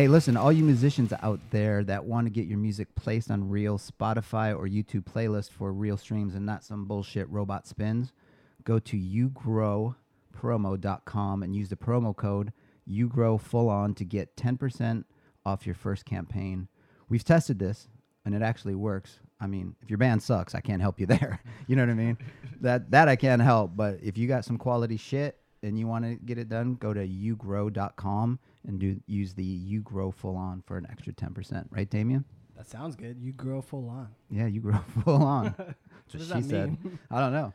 Hey, listen, all you musicians out there that want to get your music placed on real Spotify or YouTube playlists for real streams and not some bullshit robot spins, go to yougrowpromo.com and use the promo code YouGrowFullOn to get 10% off your first campaign. We've tested this and it actually works. I mean, if your band sucks, I can't help you there. you know what I mean? that that I can't help, but if you got some quality shit and you want to get it done, go to yougrow.com and do use the you grow full on for an extra 10%, right Damien? That sounds good. You grow full on. Yeah, you grow full on. That's What what does she that said. mean? I don't know.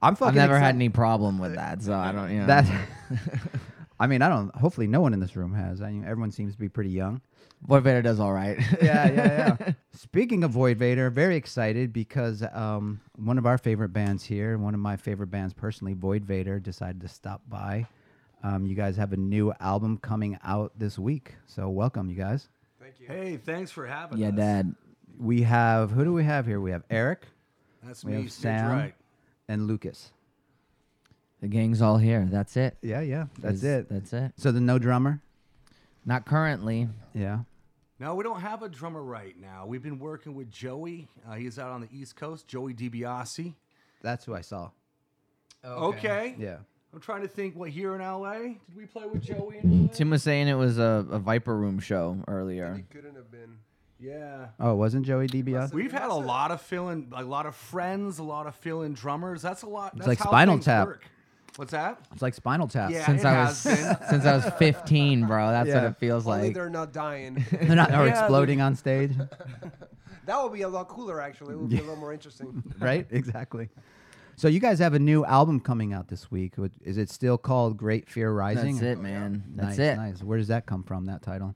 I'm fucking I've never had any problem with that, so I don't. You know. That I mean, I don't hopefully no one in this room has. I mean, everyone seems to be pretty young. Void Vader does all right. yeah, yeah, yeah. Speaking of Void Vader, very excited because um, one of our favorite bands here, one of my favorite bands personally, Void Vader, decided to stop by. Um, you guys have a new album coming out this week, so welcome, you guys. Thank you. Hey, thanks for having yeah, us. Yeah, Dad. We have who do we have here? We have Eric That's We me. have Sam. right. and Lucas. The gang's all here. That's it. Yeah, yeah, that's Is- it. That's it. So the no drummer. Not currently. Yeah. No, we don't have a drummer right now. We've been working with Joey. Uh, he's out on the East Coast. Joey DiBiase. That's who I saw. Okay. Yeah. I'm trying to think. What here in LA did we play with Joey? In Tim was saying it was a, a Viper Room show earlier. It couldn't have been. Yeah. Oh, it wasn't Joey DiBiase? We've had a lot of fill-in, a lot of friends, a lot of fill-in drummers. That's a lot. That's like how Spinal things Tap. Work. What's that? It's like Spinal Tap. Yeah. Since it I was has been. since I was 15, bro. That's what Yeah. it feels Only like. they're not dying. They're not or Yeah, exploding on stage, that would be a lot cooler, actually. It would be a lot more interesting. right? Exactly. So you guys have a new album coming out this week. Is it still called Great Fear Rising? That's it, man. That's nice, it. Nice. Where does that come from? That title?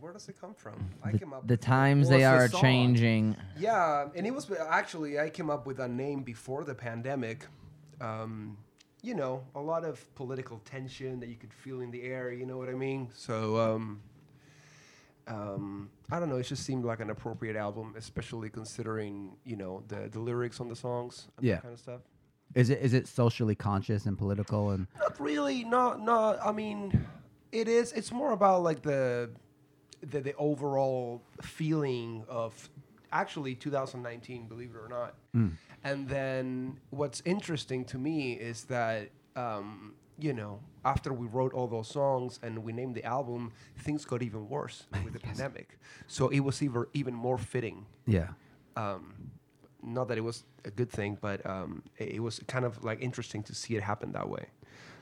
Where does it come from? I The, came up. the with- times they are song. changing. Yeah, and it was actually I came up with a name before the pandemic. Um, you know, a lot of political tension that you could feel in the air. You know what I mean? So um, um, I don't know. It just seemed like an appropriate album, especially considering you know the the lyrics on the songs and Yeah. that kind of stuff. Is it is it socially conscious and political and Not really. Not not. I mean, it is. It's more about like the the, the overall feeling of actually 2019. Believe it or not. And then what's interesting to me is that um, you know after we wrote all those songs and we named the album, things got even worse with the pandemic. So it was even even more fitting yeah? um, not that it was a good thing, but um, it, it was kind of like interesting to see it happen that way.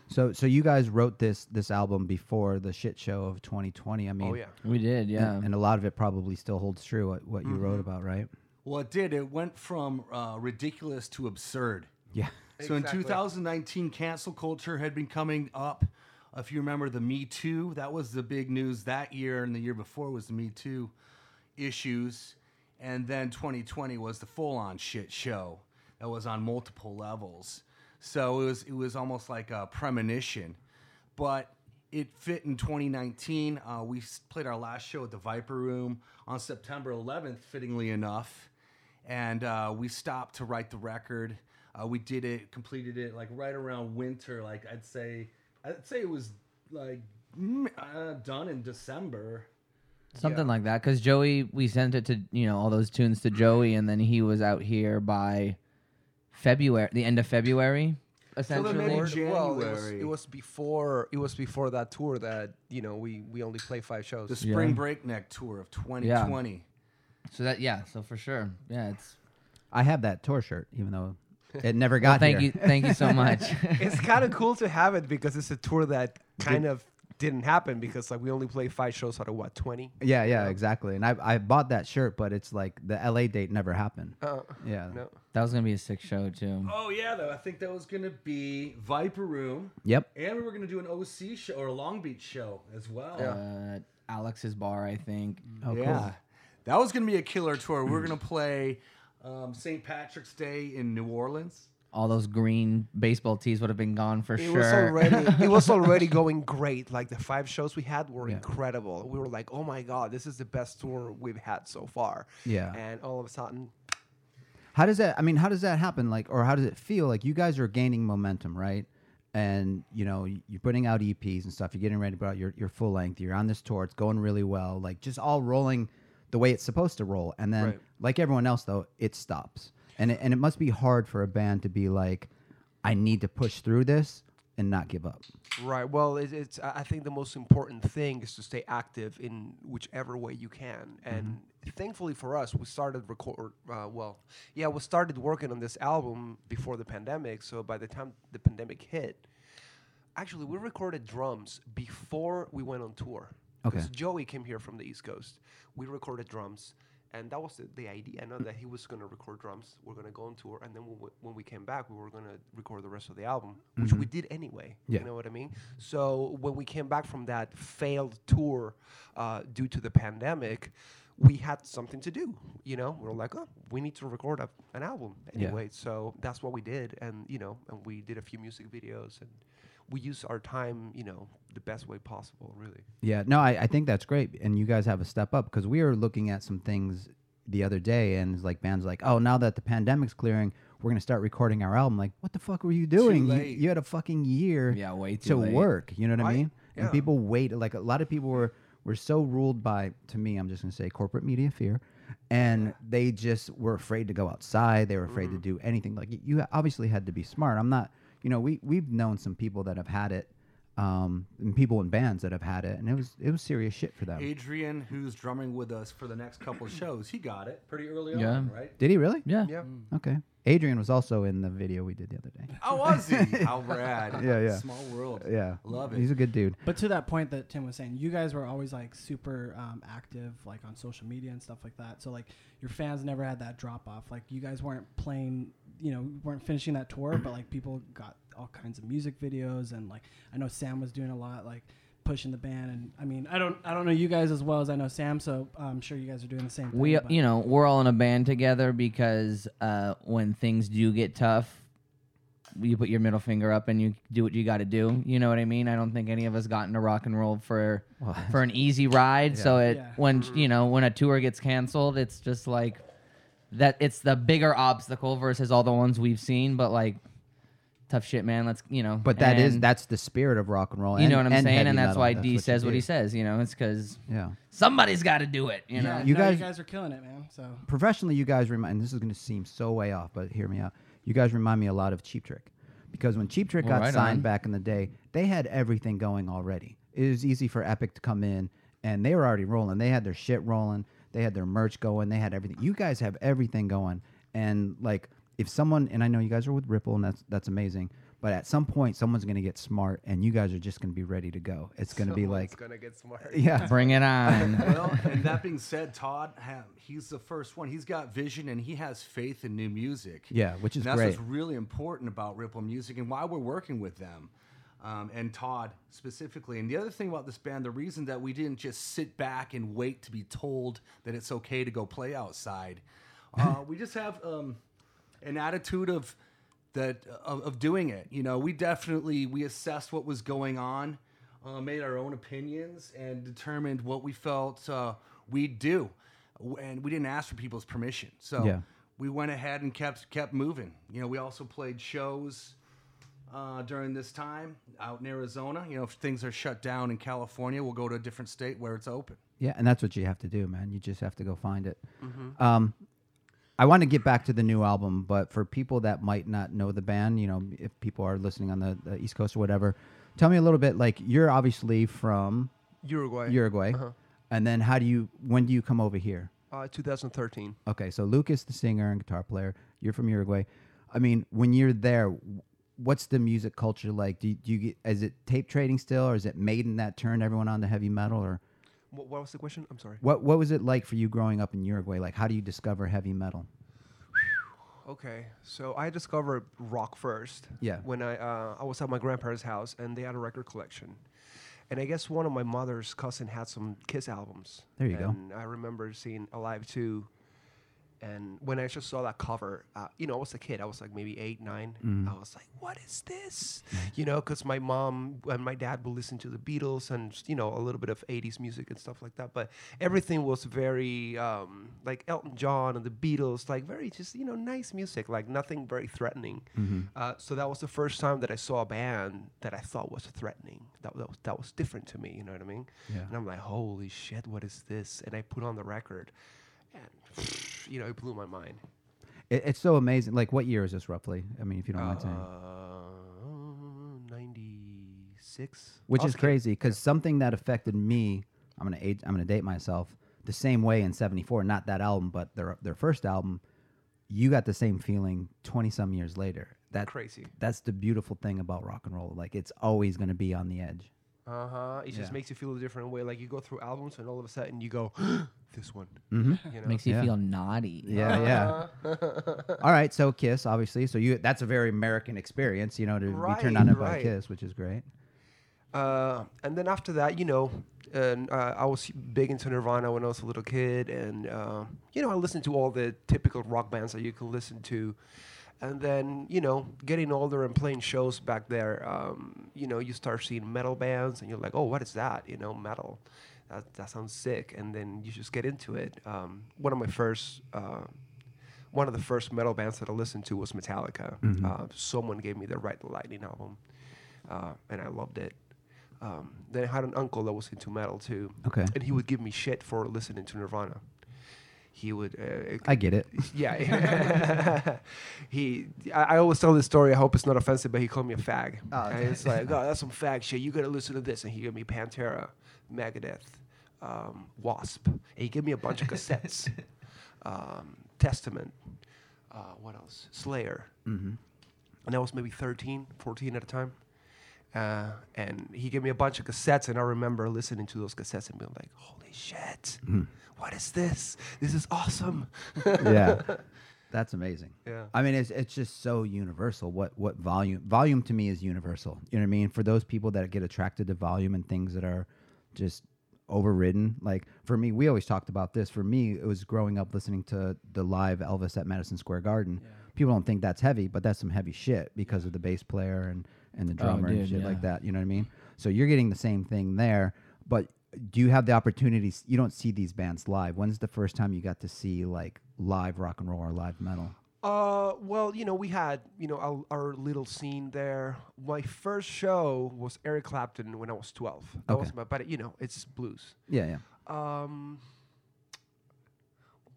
So so you guys wrote this this album before the shit show of 2020. I mean, oh yeah, We did, yeah. and, and a lot of it probably still holds true. What, what you wrote Mm-hmm. about, right? Well, it did. It went from uh, ridiculous to absurd. Yeah. So in 2019, cancel culture had been coming up. If you remember the Me Too, that was the big news that year, and the year before was the Me Too issues. And then 2020 was the full-on shit show that was on multiple levels. So it was it was almost like a premonition, but it fit in 2019. Uh, we played our last show at the Viper Room on September 11th, fittingly enough, and uh, we stopped to write the record. Uh, we did it, completed it like right around winter. Like I'd say, I'd say it was like uh, done in December. Something like that. Because Joey, we sent it to, you know, all those tunes to Joey, and then he was out here by February, the end of February, essentially. maybe Or- well, it was, it was before it was before that tour that you know we we only play five shows. The Spring Breakneck tour of 2020. so that, yeah, so for sure. Yeah, it's. I have that tour shirt, even though it never Well, got thank here. you. Thank you so much. it's kind of cool to have it because it's a tour that kind of didn't happen because like we only play five shows out of what twenty. Yeah, yeah, exactly. And I I bought that shirt, but it's like the LA date never happened. Uh, Yeah. no. that was going to be a sick show, too. Oh yeah, though I think that was gonna be Viper Room, Yep. and we were gonna do an OC show or a Long Beach show as well. Uh, Alex's bar, I think. Oh, yeah, cool. that was gonna be a killer tour. We are gonna play um, St. Patrick's Day in New Orleans. All those green baseball tees would have been gone for It sure. was already it was already going great. Like the five shows we had were Yeah. incredible. We were like, oh my god, this is the best tour we've had so far. Yeah. And all of a sudden, How does that? I mean, how does that happen? Like, or how does it feel? Like you guys are gaining momentum, right? and you know you're putting out EPs and stuff. You're getting ready to put out your, your full length. You're on this tour. It's going really well. Like just all rolling the way it's supposed to roll. And then, Right. like everyone else, though, it stops. And it, and it must be hard for a band to be like, I need to push through this and not give up. Right. Well, it, it's. I I think the most important thing is to stay active in whichever way you can. And thankfully for us, we started record. Uh, well, yeah, we started working on this album before the pandemic. So by the time the pandemic hit, actually, we recorded drums before we went on tour. Okay. 'Cause Joey came here from the East Coast. We recorded drums. And that was the, the idea. I know that he was going to record drums. We're going to go on tour. And then when we, when we came back, we were going to record the rest of the album, which we did anyway. Yeah. You know what I mean? So when we came back from that failed tour uh, due to the pandemic, we had something to do. You know, we are like, oh, we need to record a, an album Yeah. anyway. So that's what we did, and you know, and we did a few music videos, and we use our time, you know, the best way possible, really. Yeah, no, I, I think that's great, and you guys have a step up because we were looking at some things the other day, and it's like bands like, oh, now that the pandemic's clearing, we're gonna start recording our album. Like, what the fuck were you doing? You, late. you had a fucking year, Yeah, way too to late. work. You know what I Right. mean? And people wait. Like a lot of people were were so ruled by, to me, I'm just gonna say, corporate media fear, and they just were afraid to go outside. They were afraid to mm-hmm. do anything. Like you obviously had to be smart. I'm not. You know, we we've known some people that have had it. Um, and people in bands that have had it, and it was it was serious shit for them. Adrian, who's drumming with us for the next couple of shows, he got it pretty early Yeah. on, right? Did he really? Yeah. Yeah. Okay. Adrian was also in the video we did the other day. Oh, was he? How rad. Yeah, yeah. Small world. Yeah. Love it. He's a good dude. But to that point that Tim was saying, you guys were always like super um, active, like on social media and stuff like that. So like your fans never had that drop off. Like you guys weren't playing, you know, weren't finishing that tour, but like people got all kinds of music videos and like I know Sam was doing a lot, like pushing the band. And I mean, I don't, I don't know you guys as well as I know Sam, so I'm sure you guys are doing the same thing. We, but- you know, we're all in a band together because uh, when things do get tough, you put your middle finger up and you do what you got to do. You know what I mean? I don't think any of us got into rock and roll for Well, for an easy ride. So it Yeah. when you know when a tour gets canceled, it's just like that. It's the bigger obstacle versus all the ones we've seen. But like tough shit, man. Let's you know. But that is and that's the spirit of rock and roll. you and- know what I'm and saying, and that's metal. why That's D you says what he says. You know, it's because Yeah. somebody's got to do it. You know. yeah, You no, guys- you guys are killing it, man. So Professionally, you guys remind. This is going to seem so way off, but hear me out. You guys remind me a lot of Cheap Trick, because when Cheap Trick Well, got right signed on. back in the day, they had everything going already. It was easy for Epic to come in, and they were already rolling. They had their shit rolling. They had their merch going. They had everything. You guys have everything going, and like if someone, and I know you guys are with Ripple, and that's that's amazing. But at some point, someone's going to get smart, and you guys are just going to be ready to go. It's going to be Someone's like, gonna get smart. yeah, Bring it on. well, and that being said, Todd, ha- he's the first one. He's got vision and he has faith in new music. yeah, which is And that's great. what's really important about Ripple Music and why we're working with them. Um, and Todd specifically. And the other thing about this band, the reason that we didn't just sit back and wait to be told that it's okay to go play outside, uh, we just have um, an attitude of that of, of doing it. You know, we definitely we assessed what was going on, uh, made our own opinions, and determined what we felt uh, we'd do. And we didn't ask for people's permission. So Yeah. we went ahead and kept kept moving. You know, we also played shows uh, during this time out in Arizona. You know, if things are shut down in California, we'll go to a different state where it's open. Yeah, and that's what you have to do, man. You just have to go find it. Mm-hmm. Um, I want to get back to the new album, but for people that might not know the band, you know, if people are listening on the, the East Coast or whatever, tell me a little bit. Like, you're obviously from Uruguay. Uruguay, Uh-huh. and then how do you? When do you come over here? Uh, 2013. Okay, so Lucas, the singer and guitar player, you're from Uruguay. I mean, when you're there, what's the music culture like? Do you, do you get? Is it tape trading still, or is it Maiden that turned everyone on to heavy metal, or What, what was the question? I'm sorry. what? What was it like for you growing up in Uruguay? Like, how do you discover heavy metal? Okay, so I discovered rock first. Yeah. When I uh, I was at my grandparents' house and they had a record collection, and I guess one of my mother's cousin had some Kiss albums. There you go. And I remember seeing Alive Two, And when I just saw that cover, uh, you know, I was a kid. I was like maybe eight, nine. Mm. I was like, "What is this?" you know, because my mom and my dad would listen to the Beatles and you know a little bit of '80s music and stuff like that. But everything was very um, like Elton John and the Beatles, like very just you know nice music, like nothing very threatening. Mm-hmm. Uh, so that was the first time that I saw a band that I thought was threatening. That, that was that was different to me. You know what I mean? Yeah. And I'm like, holy shit, what is this? And I put on the record, you know, it blew my mind. It, it's so amazing. Like, what year is this roughly? I mean, if you don't mind saying. Uh, 96. Which is a crazy because something that affected me, I'm gonna age, I'm gonna date myself the same way in '74. Not that album, but their their first album. You got the same feeling 20 some years later. That Crazy. That's the beautiful thing about rock and roll. Like it's always gonna be on the edge. Uh huh. It just Yeah. makes you feel a different way. Like you go through albums and all of a sudden you go, this one. Mm-hmm. You know? Makes you Yeah. feel naughty. Yeah, yeah. All right, so Kiss, obviously. So you that's a very American experience, you know, to be turned on Right, by right. Kiss, which is great. Uh, and then after that, you know, and uh, I was big into Nirvana when I was a little kid, and uh, you know, I listened to all the typical rock bands that you can listen to. And then, you know, getting older and playing shows back there, um, you know, you start seeing metal bands, and you're like, oh, what is that? You know, metal. That that sounds sick. And then you just get into it. Um, one of my first. Uh, one of the first metal bands that I listened to was Metallica. Uh, someone gave me the Ride the Lightning album, uh, and I loved it. Um, then I had an uncle that was into metal too, Okay. and he would give me shit for listening to Nirvana. He would, uh, I get it. yeah. he, I, I always tell this story. I hope it's not offensive, but he called me a fag. Oh, And it's like, oh, that's some fag shit. You gotta listen to this. And he gave me Pantera, Megadeth, um, Wasp. And he gave me a bunch of cassettes. um, Testament. Uh, what else? Slayer. Mm-hmm. And I was maybe 13, 14 at the time. Uh, and he gave me a bunch of cassettes, and I remember listening to those cassettes and being like, "Holy shit, what is this? This is awesome!" yeah, that's amazing. Yeah. I mean, it's it's just so universal. What what volume volume to me is universal. You know what I mean? For those people that get attracted to volume and things that are just overridden. Like for me, we always talked about this. For me, it was growing up listening to the live Elvis at Madison Square Garden. People don't think that's heavy, but that's some heavy shit because of the bass player and and the drummer and dude, shit like that. You know what I mean? So you're getting the same thing there, but do you have the opportunities? You don't see these bands live. When's the first time you got to see like live rock and roll or live metal? Uh, well, you know, we had you know our, our little scene there. My first show was Eric Clapton when I was twelve. That was Okay. my, but you know, it's blues. Yeah, yeah. Um, what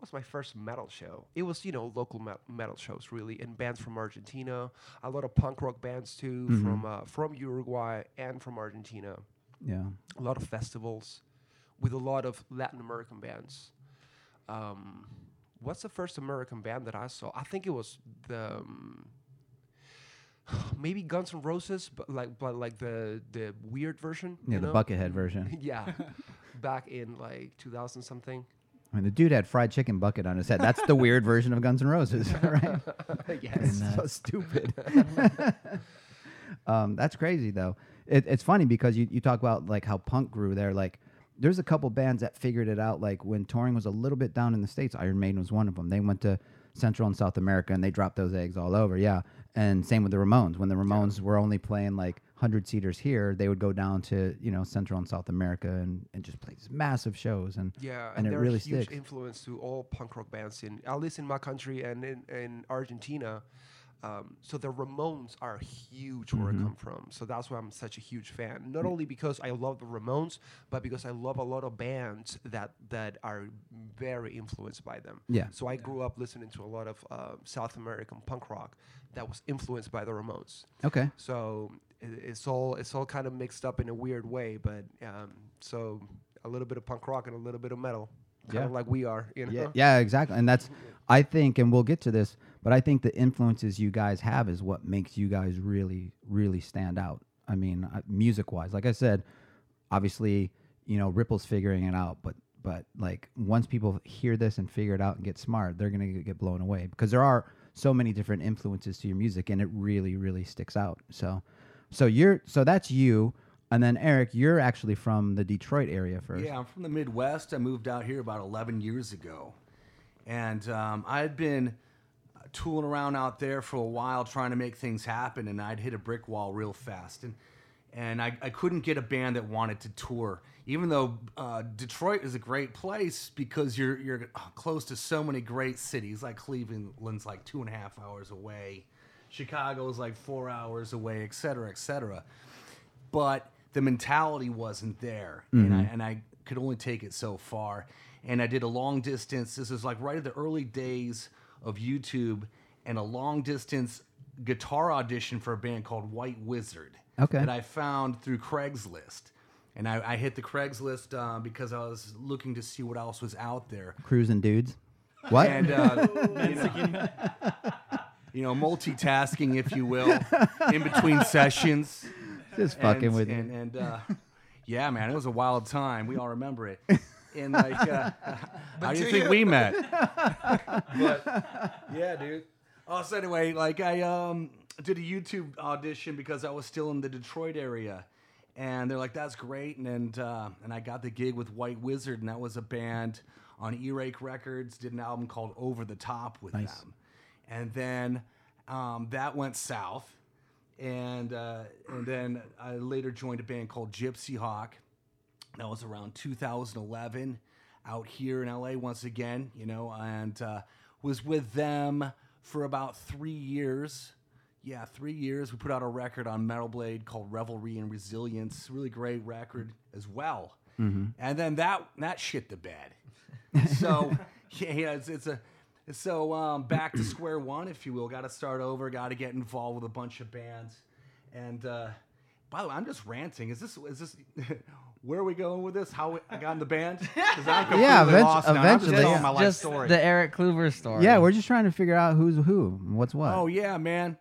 was my first metal show? It was you know local me- metal shows really, and bands from Argentina. A lot of punk rock bands too Mhm. from uh, from Uruguay and from Argentina. Yeah. a lot of festivals with a lot of Latin American bands. Um, what's the first American band that I saw? I think it was the um, maybe Guns N' Roses, but like but like the the weird version. Yeah, the know? Buckethead version. yeah, back in like 2000 something. I mean, the dude had fried chicken bucket on his head. That's the weird version of Guns N' Roses, right? yes. It's so stupid. um, that's crazy though. It, it's funny because you, you talk about like how punk grew there. Like, there's a couple bands that figured it out. Like when touring was a little bit down in the states, Iron Maiden was one of them. They went to Central and South America and they dropped those eggs all over. Yeah, and same with the Ramones. When the Ramones were only playing like hundred seaters here, they would go down to you know Central and South America and, and just play these massive shows. And Yeah, and and, it they're really a huge sticks. influence to all punk rock bands in at least in my country and in, in Argentina. Um, so the Ramones are huge where Mm-hmm. I come from. So that's why I'm such a huge fan. Not only because I love the Ramones, but because I love a lot of bands that that are very influenced by them. Yeah. So I grew up listening to a lot of uh, South American punk rock that was influenced by the Ramones. okay, So it's all it's all kind of mixed up in a weird way, but um, so a little bit of punk rock and a little bit of metal, kind Yeah. of like we are, you know. Yeah, yeah, exactly. And that's, I think, and we'll get to this, but I think the influences you guys have is what makes you guys really, really stand out. I mean, uh, music wise, like I said, obviously, you know, Ripple's figuring it out, but but like once people hear this and figure it out and get smart, they're gonna get blown away because there are so many different influences to your music, and it really, really sticks out. So, so you're, so that's you. And then Eric, you're actually from the Detroit area first. Yeah, I'm from the Midwest. I moved out here about 11 years ago. and um, I had been tooling around out there for a while trying to make things happen, and I'd hit a brick wall real fast, and and I, I couldn't get a band that wanted to tour, even though uh, Detroit is a great place because you're you're close to so many great cities. Like Cleveland's like two and a half hours away, Chicago's like four hours away, et cetera, et cetera. But the mentality wasn't there, and I and I could only take it so far. And I did a long distance. This is like right at the early days of YouTube, and a long distance guitar audition for a band called White Wizzard. Okay. That I found through Craigslist. And I, I hit the Craigslist uh, because I was looking to see what else was out there. Cruising dudes. What? And, uh, you, know, you know, multitasking, if you will, in between sessions. Just fucking and, with and, you. And, uh, yeah, man, it was a wild time. We all remember it. And like, uh, how do you think you? we met? but yeah, dude. Oh, so anyway, like I um did a YouTube audition because I was still in the Detroit area, and they're like, "That's great," and and, uh, and I got the gig with White Wizzard, and that was a band on Earache Records. Did an album called Over the Top with Nice. them, and then um, that went south, and uh, and then I later joined a band called Gypsyhawk. That was around 2011 out here in LA once again, you know, and uh, was with them for about three years. Yeah, three years. We put out a record on Metal Blade called Revelry and Resilience. Really great record as well. And then that that shit the bed. So yeah, yeah, it's, it's a so um, back to square one, if you will. Got to start over. Got to get involved with a bunch of bands. And uh, by the way, I'm just ranting. Is this is this where are we going with this? How I got in the band? I'm Yeah, event- lost now. I'm just eventually, yeah. my life Just story. the Eric Kluiber story. yeah, we're just trying to figure out who's who, and what's what. Oh yeah, man.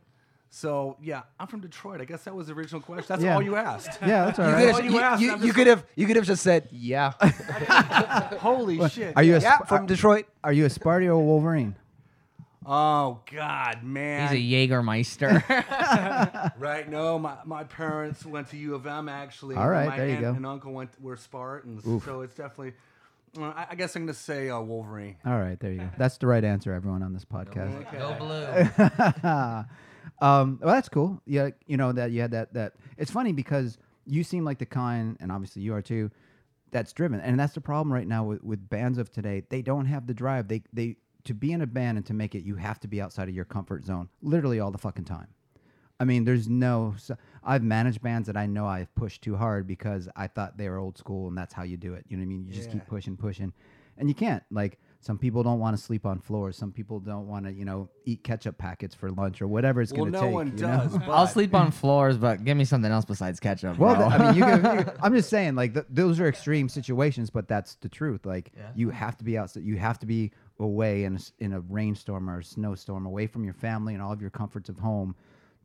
So yeah, I'm from Detroit. I guess that was the original question. That's Yeah. all you asked. yeah, that's all You right. could All have, you you, asked, you, I'm you just could have you could have just said yeah Holy shit. Are you a yeah Sp- from Detroit. are you a Sparty or a Wolverine? Oh God, man. He's a Jägermeister. Right? No, my, my parents went to U of M actually. All right, my there you aunt go. And uncle went were Spartans, Oof. so it's definitely. uh, I, I guess I'm gonna say uh, Wolverine. All right, there you go. That's the right answer, everyone on this podcast. Go blue. um, well, that's cool. Yeah, you know that you had that. That it's funny because you seem like the kind, and obviously you are too. That's driven, and that's the problem right now with, with bands of today. They don't have the drive. They they to be in a band and to make it, you have to be outside of your comfort zone, literally all the fucking time. I mean, there's no. I've managed bands that I know I've pushed too hard because I thought they were old school and that's how you do it. You know what I mean? You just keep pushing, pushing, and you can't. Like some people don't want to sleep on floors. Some people don't want to, you know, eat ketchup packets for lunch or whatever it's Well, going to no take. one you know? does. But I'll sleep on floors, but give me something else besides ketchup. Well, bro. th- I mean, you can, you can- I'm just saying, like, th- those are extreme situations, but that's the truth. Like, Yeah. you have to be outside. You have to be away in a, s- in a rainstorm or a snowstorm, away from your family and all of your comforts of home,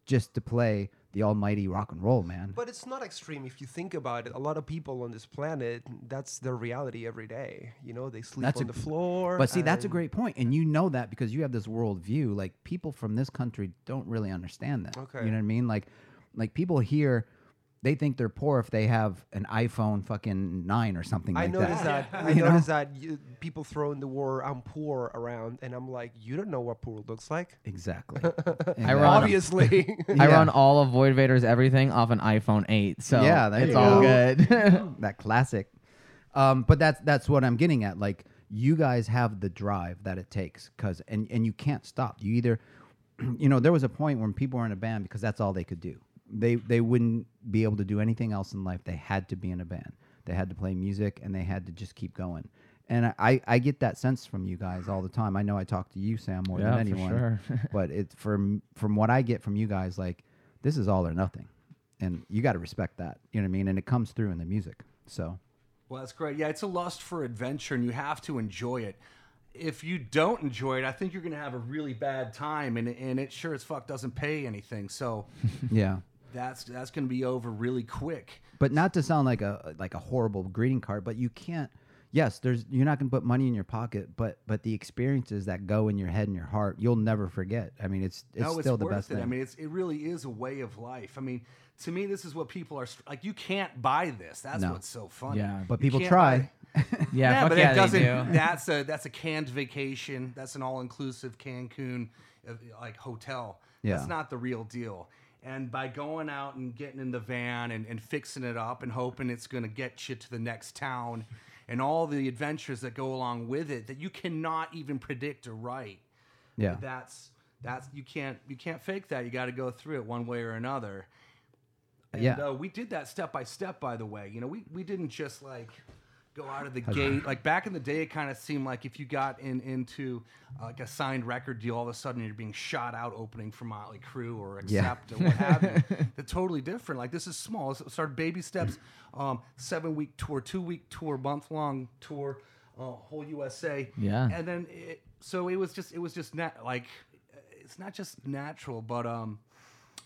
just to play the almighty rock and roll, man. But it's not extreme if you think about it. A lot of people on this planet, that's their reality every day. You know, they sleep That's on a- the floor. But see, that's a great point, and you know that because you have this world view. Like people from this country don't really understand that. Okay. you know what I mean? Like, like people here, they think they're poor if they have an iPhone fucking nine or something like that. I like noticed that. that. I You know? noticed that you, people throwing the word "I'm poor" around, and I'm like, you don't know what poor looks like. Exactly. I run- Obviously. I run all of Void Vader's everything off an iPhone 8, so Yeah, there it's all go. good. that classic. Um, but that's that's what I'm getting at. Like you guys have the drive that it takes, cause and and you can't stop. You either, you know, there was a point when people were in a band because that's all they could do. They they wouldn't be able to do anything else in life. They had to be in a band. They had to play music and they had to just keep going. And I, I get that sense from you guys all the time. I know I talk to you, Sam, more Yeah, than for anyone. sure. but it's from from what I get from you guys, like this is all or nothing, and you got to respect that. You know what I mean? And it comes through in the music. So Well, that's great. Yeah, it's a lust for adventure, and you have to enjoy it. If you don't enjoy it, I think you're going to have a really bad time, and and it sure as fuck doesn't pay anything. So yeah. That's that's going to be over really quick. But not to sound like a like a horrible greeting card, but you can't. Yes, there's you're not gonna put money in your pocket, but but the experiences that go in your head and your heart, you'll never forget. I mean, it's it's no, still it's the worth best it. thing. I mean, it's it really is a way of life. I mean, to me, this is what people are like. You can't buy this. That's No. what's so funny. Yeah. but people try, buy- Yeah, fuck but yeah, that doesn't. they do. That's a that's a canned vacation. That's an all inclusive Cancun uh, like hotel. Yeah. That's not the real deal. And by going out and getting in the van and, and fixing it up and hoping it's going to get you to the next town and all the adventures that go along with it that you cannot even predict or write. Yeah. That's that's you can't you can't fake that. You got to go through it one way or another. And, Yeah. uh, we did that step by step. By the way, you know, we we didn't just like go out of the gate. Like back in the day, it kind of seemed like if you got in into uh, like a signed record deal, all of a sudden you're being shot out opening for Motley Crue or Yeah. Accept or what have you. They're totally different. Like this is small. It started baby steps, um, seven week tour, two week tour, month long tour, uh, whole USA. Yeah. And then it, so it was just it was just nat- like it's not just natural, but um,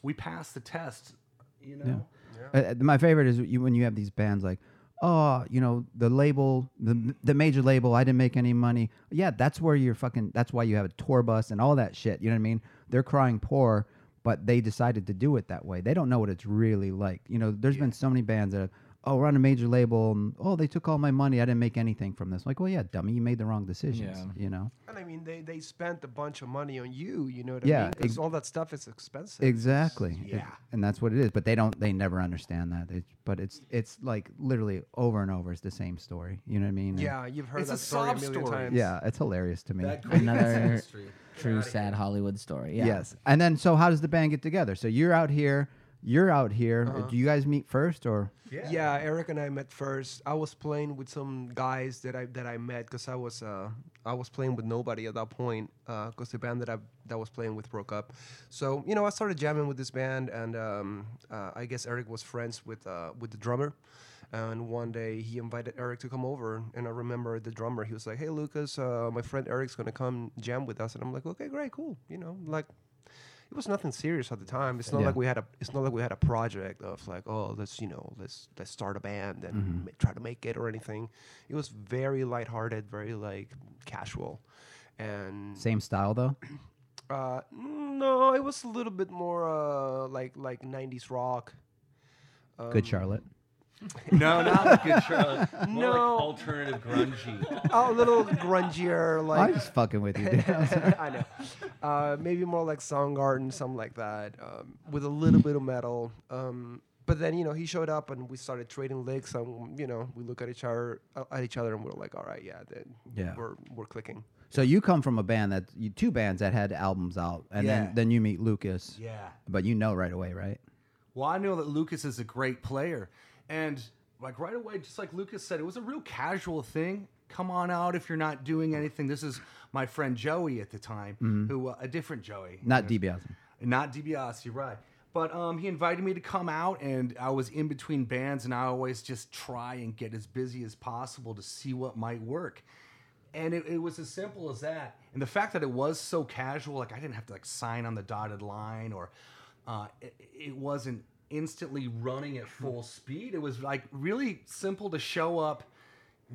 we passed the test. You know. Uh, uh, my favorite is you, when you have these bands like, oh, you know, the label, the the major label, I didn't make any money. Yeah, that's where you're fucking. That's why you have a tour bus and all that shit. You know what I mean? They're crying poor, but they decided to do it that way. They don't know what it's really like. You know, there's been so many bands that, have, oh, we're on a major label, and oh, they took all my money. I didn't make anything from this. Like, well, yeah, dummy, you made the wrong decisions. Yeah. You know. And I mean, they, they spent a bunch of money on you. You know what Yeah, I mean? 'Cause ex- all that stuff is expensive. Exactly. It- Yeah. and that's what it is. But they don't. They never understand that. It, but it's it's like literally over and over. It's the same story. You know what I mean? And- Yeah, you've heard It's that a story a million story. times. Yeah, it's hilarious to me. Another. True sad Hollywood story. Yeah. Yes. And then so how does the band get together? So you're out here, you're out here. Uh-huh. Do you guys meet first or Yeah. yeah. Eric and I met first. I was playing with some guys that I that I met because I was uh, I was playing with nobody at that point because the band that I that was playing with broke up. So you know I started jamming with this band, and um, uh, I guess Eric was friends with uh, with the drummer. And one day he invited Eric to come over, and I remember the drummer. He was like, "Hey Lucas, uh, my friend Eric's gonna come jam with us," and I'm like, "Okay, great, cool." You know, like it was nothing serious at the time. It's not Yeah. like we had a it's not like we had a project of like oh let's you know let's let's start a band and Mm-hmm. ma- try to make it or anything. It was very lighthearted, very like casual, and same style though? uh, no, it was a little bit more uh, like like '90s rock. Good Um, Charlotte. No, not like good Charlotte. More like No. alternative grungy. a little grungier, like I'm just fucking with you. Dude. I know. Uh, maybe more like Soundgarden, something like that, um, with a little bit of metal. Um, but then you know he showed up and we started trading licks, and you know we look at each other uh, at each other and we're like, all right, yeah, then Yeah. we're we're clicking. so you come from a band that you two bands that had albums out, and Yeah. then then you meet Lucas. Yeah. But you know right away, right? Well, I know that Lucas is a great player, and like right away, just like Lucas said, it was a real casual thing. Come on out if you're not doing anything. This is my friend Joey at the time, who uh, a different Joey, Not DiBiase. not DiBiase, right? But um, he invited me to come out, and I was in between bands, and I always just try and get as busy as possible to see what might work. And it, it was as simple as that. And the fact that it was so casual, like I didn't have to like sign on the dotted line, or uh, it, it wasn't instantly running at full mm-hmm. speed. It was like really simple to show up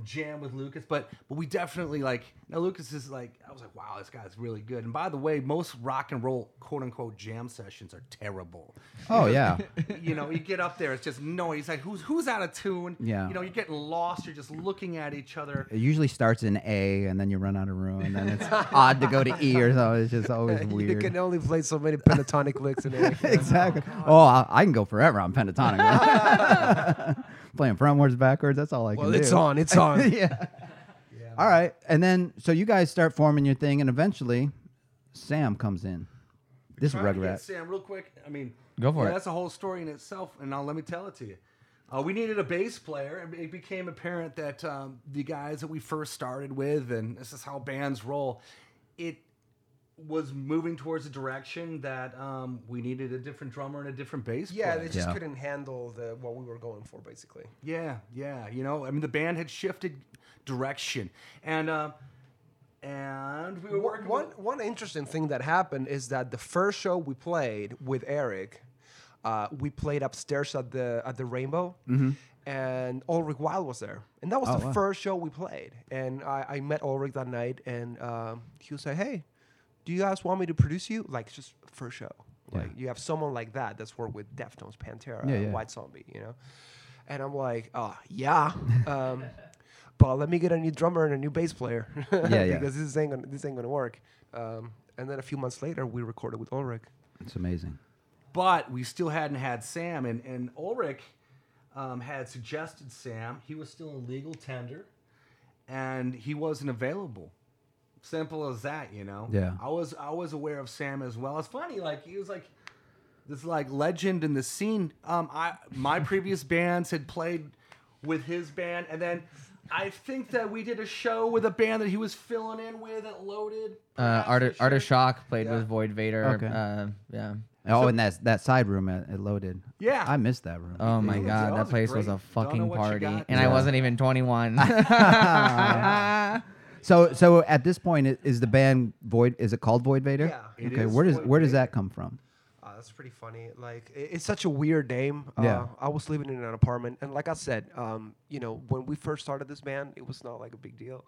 jam with Lucas, but but we definitely like now Lucas is like I was like wow this guy's really good. And by the way, most rock and roll quote unquote jam sessions are terrible. Oh yeah. you know, you get up there, it's just noise. Like who's who's out of tune? Yeah. You know, you're getting lost. You're just looking at each other. It usually starts in A, and then you run out of room, and then it's odd to go to E or something. It's just always weird. You can only play so many pentatonic licks in it. exactly. Oh, I, I can go forever on pentatonic. Playing frontwards, backwards. That's all I Well, can do. Well, it's on. It's on. yeah. All right, and then so you guys start forming your thing, and eventually, Sam comes in. This Trying to get Rugrat. Sam, real quick. I mean, Go for yeah, it. That's a whole story in itself, and now let me tell it to you. Uh, we needed a bass player, and it became apparent that um, the guys that we first started with, and this is how bands roll, it was moving towards a direction that um, we needed a different drummer and a different bass Yeah, player. they just Yeah. couldn't handle the what we were going for, basically. Yeah, yeah. You know, I mean, the band had shifted direction, and uh, and we were working. one, with- one interesting thing that happened is that the first show we played with Eric, uh, we played upstairs at the at the Rainbow, and Ulrich Wild was there, and that was Oh, the wow. first show we played. And I, I met Ulrich that night, and um, he was like, "Hey, do you guys want me to produce you? Like just first show, Yeah. like you have someone like that that's worked with Deftones, Pantera, Yeah, yeah. White Zombie, you know." And I'm like, "Oh yeah." um, but let me get a new drummer and a new bass player. Yeah, yeah. because this ain't gonna this ain't gonna work. Um, and then a few months later, we recorded with Ulrich. It's amazing. but we still hadn't had Sam, and and Ulrich um, had suggested Sam. He was still in legal tender, and he wasn't available. Simple as that, you know. Yeah. I was I was aware of Sam as well. It's funny, like he was like this like legend in the scene. Um, I my previous bands had played with his band, and then. I think that we did a show with a band that he was filling in with at Loaded. Uh, Art Arter, we Shock played Yeah. with Void Vader. Okay. Uh, yeah. Oh, So- and that that side room at, at Loaded. Yeah. I missed that room. Oh my Yeah, that god, was that place was great. a Don't know fucking what you party, got and I there. wasn't even 21. So so at this point, i- is the band Void? Is it called Void Vader? Yeah. It Okay. is Where does Void where does Vader. that come from? Uh, that's pretty funny. Like i- it's such a weird name. Yeah. Uh, I was living in an apartment, and like I said, um, you know, when we first started this band, it was not like a big deal.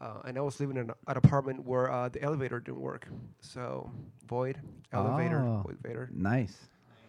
Uh, and I was living in an apartment where uh, the elevator didn't work. So void elevator, Oh. void vader. Nice.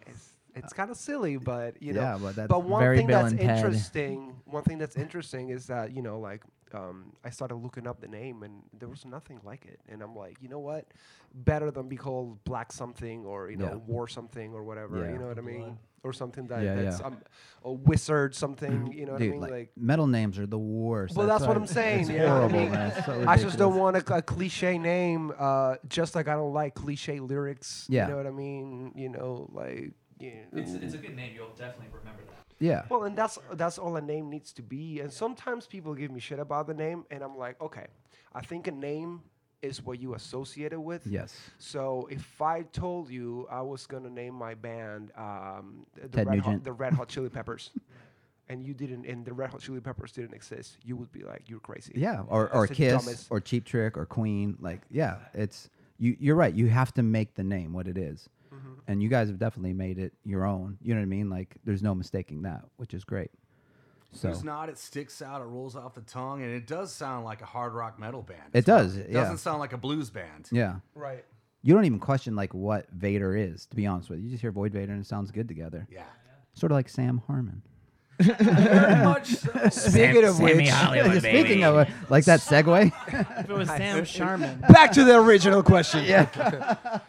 It's it's kind of silly, but you know. Yeah, but that's but one Very thing Bill that's and Ted. interesting, one thing that's interesting is that you know, like, um, I started looking up the name, and there was nothing like it, and I'm like, you know what, better than be called Black something or you know Yeah. War something or whatever, Yeah. you know what I mean, or something that Yeah, that's yeah. um, a wizard something, you know what Dude, I mean, like, like. metal names are the worst. Well, that's, what I'm saying. It's you I horrible, mean? man. It's so I just don't want a, a cliche name, uh, just like I don't like cliche lyrics. Yeah. You know what I mean? You know, like. Yeah. It's, it's a good name. You'll definitely remember that. Yeah. Well, and that's that's all a name needs to be. And sometimes people give me shit about the name, and I'm like, okay, I think a name is what you associate it with. Yes. So if I told you I was gonna name my band um, the Red Hot, the Red Hot Chili Peppers, and you didn't, and the Red Hot Chili Peppers didn't exist, you would be like, you're crazy. Yeah. Or That's or Kiss dumbest- or Cheap Trick or Queen. Like yeah, it's you. You're right. You have to make the name what it is. Mm-hmm. and you guys have definitely made it your own. You know what I mean? Like there's no mistaking that, which is great. So There's not. It sticks out. It rolls off the tongue, and it does sound like a hard rock metal band. It well. does, It yeah. doesn't sound like a blues band. yeah, Right. you don't even question like what Vader is. To be honest with you, you just hear Void Vader and it sounds good together. Yeah. Sort of like Sam Harmon. Very much so. Speaking of which, Speaking of uh, like that segue, If it was Sam Sharman, back to the original question. Yeah.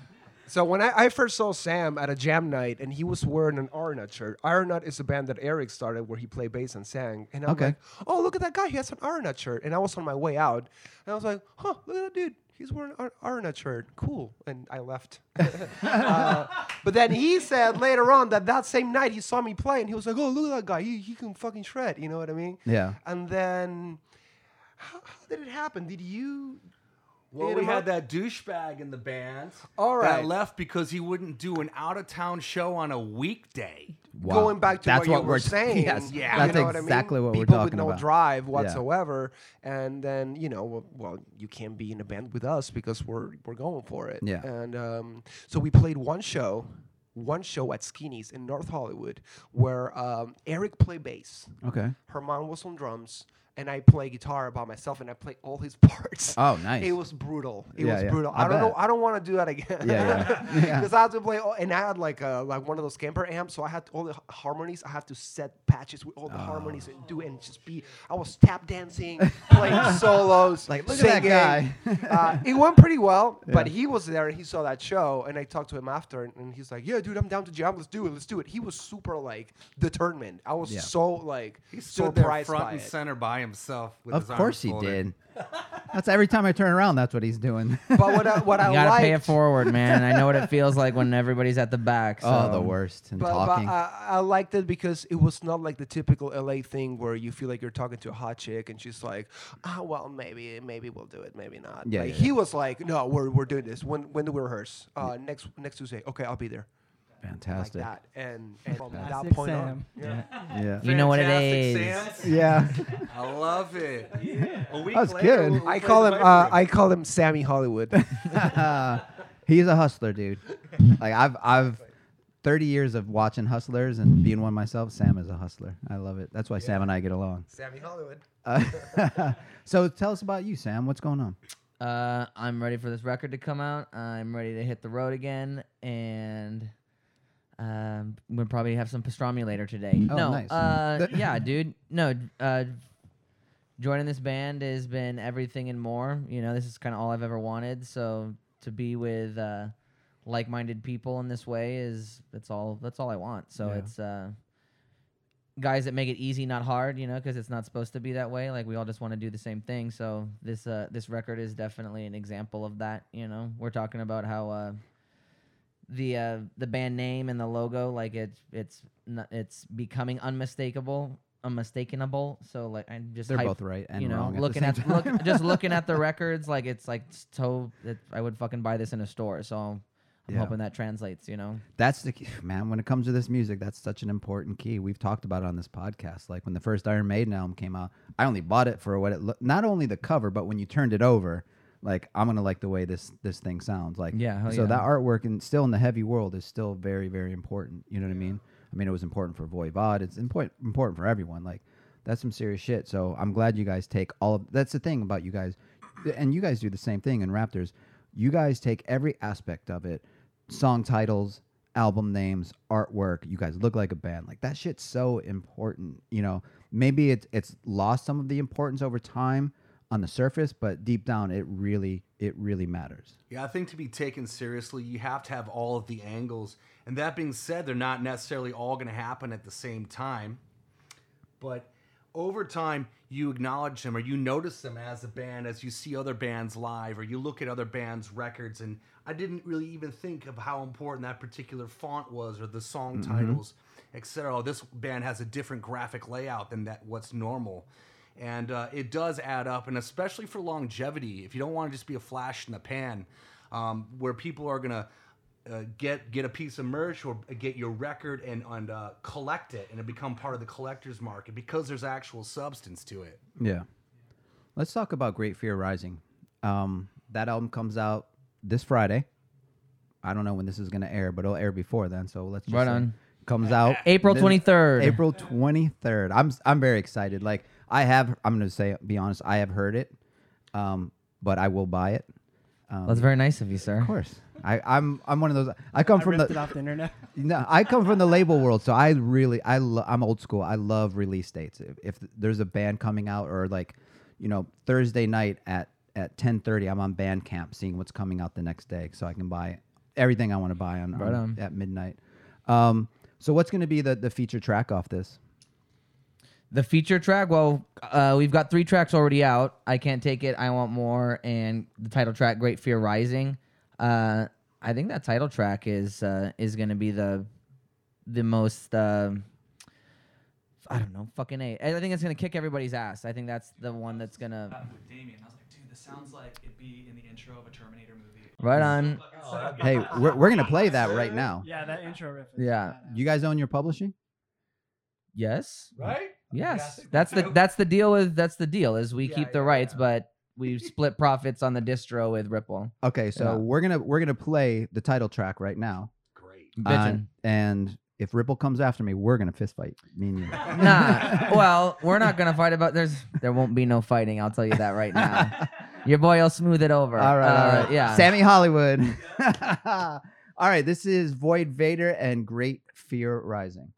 So when I, I first saw Sam at a jam night and he was wearing an Iron shirt. Iron is a band that Eric started where he played bass and sang. And I'm Okay. like, oh, look at that guy. He has an Iron shirt. And I was on my way out. And I was like, huh, look at that dude. He's wearing an Iron shirt. Cool. And I left. Uh, but then he said later on that that same night he saw me play and he was like, oh, look at that guy. He, he can fucking shred. You know what I mean? yeah, And then, how, how did it happen? Did you? Well, we had that douchebag in the band. All right. That left because he wouldn't do an out of town show on a weekday. Wow. Going back to That's what you what were we're saying, yes, yeah. that's you know what I mean? exactly what we're People talking with no about. drive Yeah. whatsoever, and then you know, well, well, you can't be in a band with us because we're we're going for it. Yeah. And um, so we played one show, one show at Skinny's in North Hollywood, where um, Eric played bass, Okay. Herman was on drums, and I play guitar by myself, and I play all his parts. Oh, nice. It was brutal. It Yeah, was yeah. brutal. I I, don't know. I don't want to do that again. Yeah, yeah. Yeah. Because I had to play, all, and I had like a, like one of those Kemper amps, so I had all the harmonies. I have to set patches with all the harmonies and do and just be. I was tap dancing, playing solos, Like, look at that singing. uh, it went pretty well, but he was there and he saw that show, and I talked to him after, and, and he's like, "Yeah, dude, I'm down to jam. Let's do it. Let's do it." He was super like determined. I was Yeah. so like He stood there front by and it. center by himself. With Of course he did. That's every time I turn around. That's what he's doing. But what I, what I You gotta liked, pay it forward, man. I know what it feels like when everybody's at the back. oh, the worst. And But, but. I, I liked it because it was not like the typical LA thing where you feel like you're talking to a hot chick and she's like, "Ah, well, maybe, maybe we'll do it, maybe not." Yeah, like, yeah, he yeah. was like, "No, we're, we're doing this. When when do we rehearse? Uh, next next Tuesday. Okay, I'll be there." Fantastic. Like that, and, and from that Classic point on, Sam. yeah. Yeah. You know what it is. Sam. Yeah. I love it. A week That's later, good. we'll- we'll I call him uh, I call him Sammy Hollywood. He's a hustler, dude. Like I've I've 30 years of watching hustlers and being one myself. Sam is a hustler. I love it. That's why Sam and I get along. Sammy Hollywood. Uh, so tell us about you, Sam. What's going on? Uh, I'm ready for this record to come out. I'm ready to hit the road again, and um, we'll probably have some pastrami later today. Oh, no, nice. uh, yeah, dude. No, uh, joining this band has been everything and more. You know, this is kind of all I've ever wanted. So to be with uh, like-minded people in this way is that's all that's all I want. So Yeah. it's uh, guys that make it easy, not hard. You know, because it's not supposed to be that way. Like we all just want to do the same thing. So this uh, this record is definitely an example of that. You know, we're talking about how. Uh, the uh, the band name and the logo like it's it's it's becoming unmistakable unmistakable so like i'm just They're both right and you know wrong. at looking same at look, just looking at the records like it's like so it, i would fucking buy this in a store so i'm Yeah. hoping that translates you know That's the key, man. When it comes to this music, that's such an important key. We've talked about it on this podcast. Like when the first Iron Maiden album came out, I only bought it for what it looked. Not only the cover, but when you turned it over, like I'm gonna like the way this this thing sounds. Like Yeah, So yeah. that artwork and still in the heavy world is still very very important. You know what I mean? I mean it was important for Voivod. It's important important for everyone. Like that's some serious shit. So I'm glad you guys take all of. That's the thing about you guys, and you guys do the same thing in Raptors. You guys take every aspect of it song titles, album names, artwork. You guys look like a band. Like that shit's so important. You know, maybe it's it's lost some of the importance over time on the surface, but deep down, it really it really matters. Yeah, I think to be taken seriously, you have to have all of the angles. And that being said, they're not necessarily all going to happen at the same time. But over time, you acknowledge them or you notice them as a band as you see other bands live or you look at other bands' records. And I didn't really even think of how important that particular font was or the song mm-hmm. titles, etc. Oh, this band has a different graphic layout than that what's normal. And uh, it does add up, and especially for longevity, if you don't want to just be a flash in the pan, um, where people are gonna uh, get get a piece of merch or get your record and and uh, collect it, and it become part of the collector's market because there's actual substance to it. Yeah. Let's talk about Great Fear Rising. Um, that album comes out this Friday. I don't know when this is going to air, but it'll air before then. So let's just Right say on. Comes out April 23rd. April twenty third. I'm I'm very excited. Like I have. I'm going to say, be honest. I have heard it, um, but I will buy it. Um, that's very nice of you sir Of course. I, I'm I'm one of those. I come I from the it off the internet. no, I come from the label world, so I really I lo- I'm old school. I love release dates. If, if there's a band coming out or like, you know, Thursday night at at 10:30, I'm on Bandcamp seeing what's coming out the next day, so I can buy everything I want to buy on, Right on- on. at midnight. Um, so what's going to be the the feature track off this? The feature track, well, uh, we've got three tracks already out. I can't take it. I want more, and the title track, "Great Fear Rising." Uh, I think that title track is uh, is going to be the the most. um I don't know, fucking a. I think it's going to kick everybody's ass. I think that's the one that's going to. With Damien, I was like, dude, this sounds like it'd be in the intro of a Terminator movie. Right on. Hey, we're we're gonna play that right now. Yeah, that intro riff. Is Yeah. You guys own your publishing? Yes. Right? Yes. That's the that's the deal with that's the deal is we Yeah, keep the yeah, rights, yeah. but we split profits on the distro with Ripple. Okay, so Yeah. we're gonna we're gonna play the title track right now. Great. Uh, and if Ripple comes after me, we're gonna fist fight. Me and you. nah. Well, we're not gonna fight about there's there won't be no fighting, I'll tell you that right now. Your boy will smooth it over. All right, all Uh, right. Yeah. Sammy Hollywood. all right, this is Void Vator and Great Fear Rising.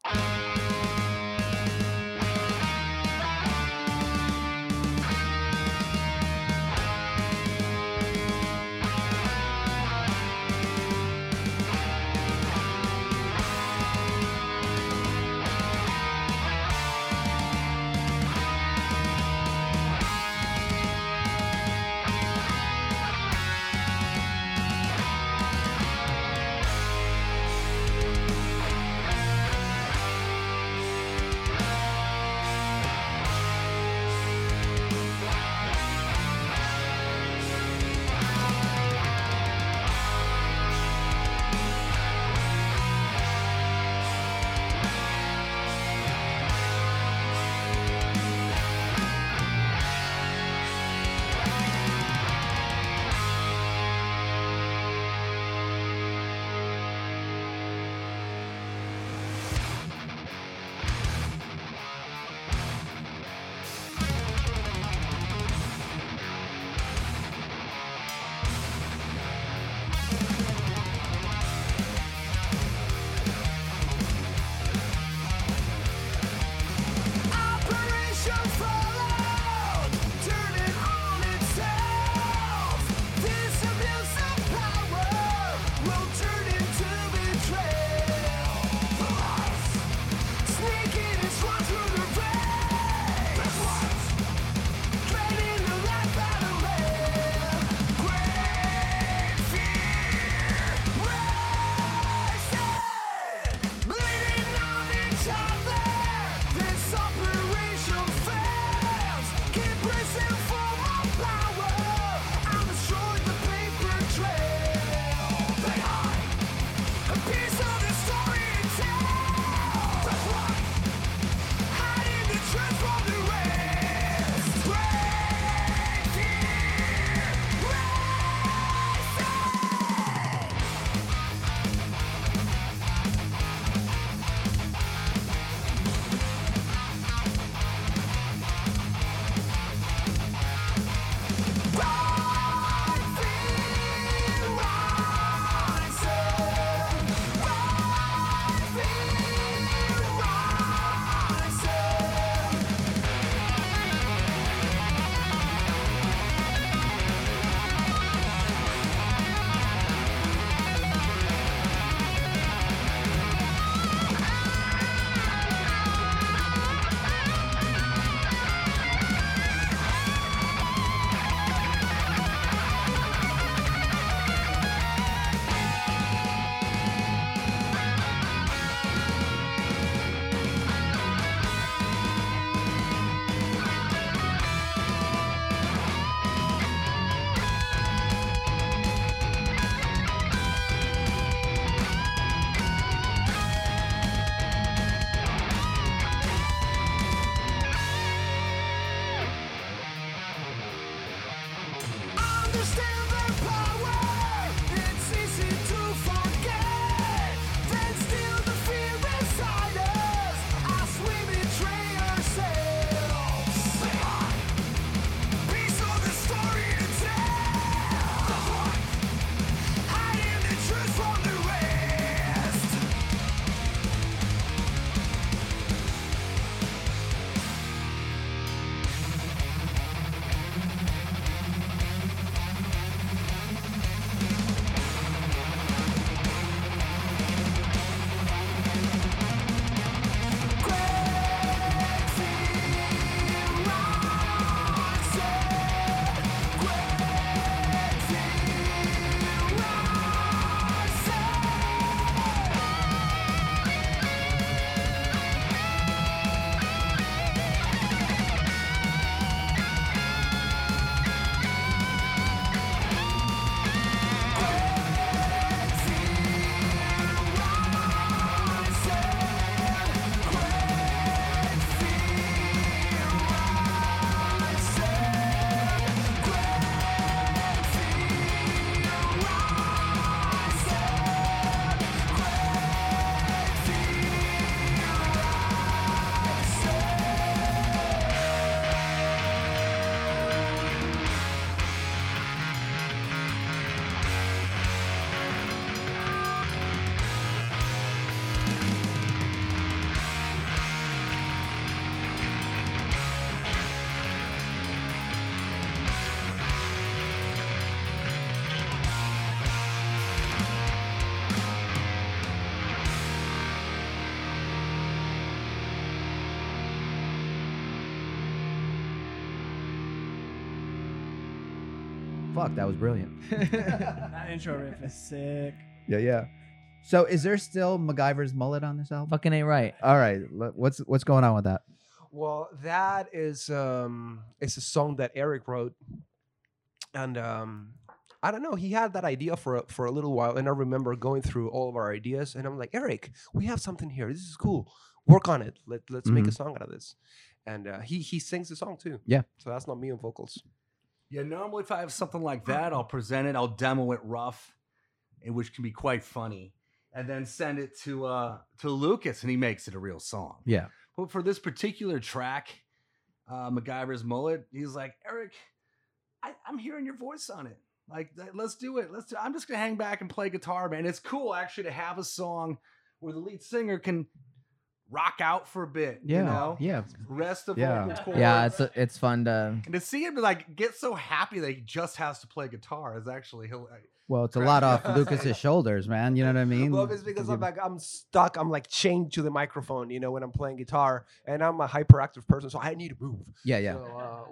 Fuck, that was brilliant. That intro riff is sick. Yeah, yeah. So, is there still MacGyver's mullet on this album? Fucking ain't right. All right, le- what's what's going on with that? Well, that is um it's a song that Eric wrote, and um I don't know. He had that idea for a, for a little while, and I remember going through all of our ideas, and I'm like, Eric, we have something here. This is cool. Work on it. Let let's make a song out of this. And uh, he he sings the song too. Yeah. So that's not me on vocals. Yeah, normally if I have something like that, I'll present it, I'll demo it rough, which can be quite funny, and then send it to uh to Lucas, and he makes it a real song. Yeah. But for this particular track, uh, MacGyver's mullet, he's like, Eric, I, I'm hearing your voice on it. Like, let's do it. Let's. Do, I'm just gonna hang back and play guitar, man. It's cool actually to have a song where the lead singer can rock out for a bit. Yeah. You know, Yeah. rest of the Yeah. vocal. Yeah, it's it's fun to. and to see him like get so happy that he just has to play guitar is actually he'll. Well, it's a lot off. Lucas's shoulders, man. You know what I mean? Well, it's because I'm like I'm stuck. I'm like chained to the microphone, you know, when I'm playing guitar, and I'm a hyperactive person, so I need to move. yeah, yeah. So,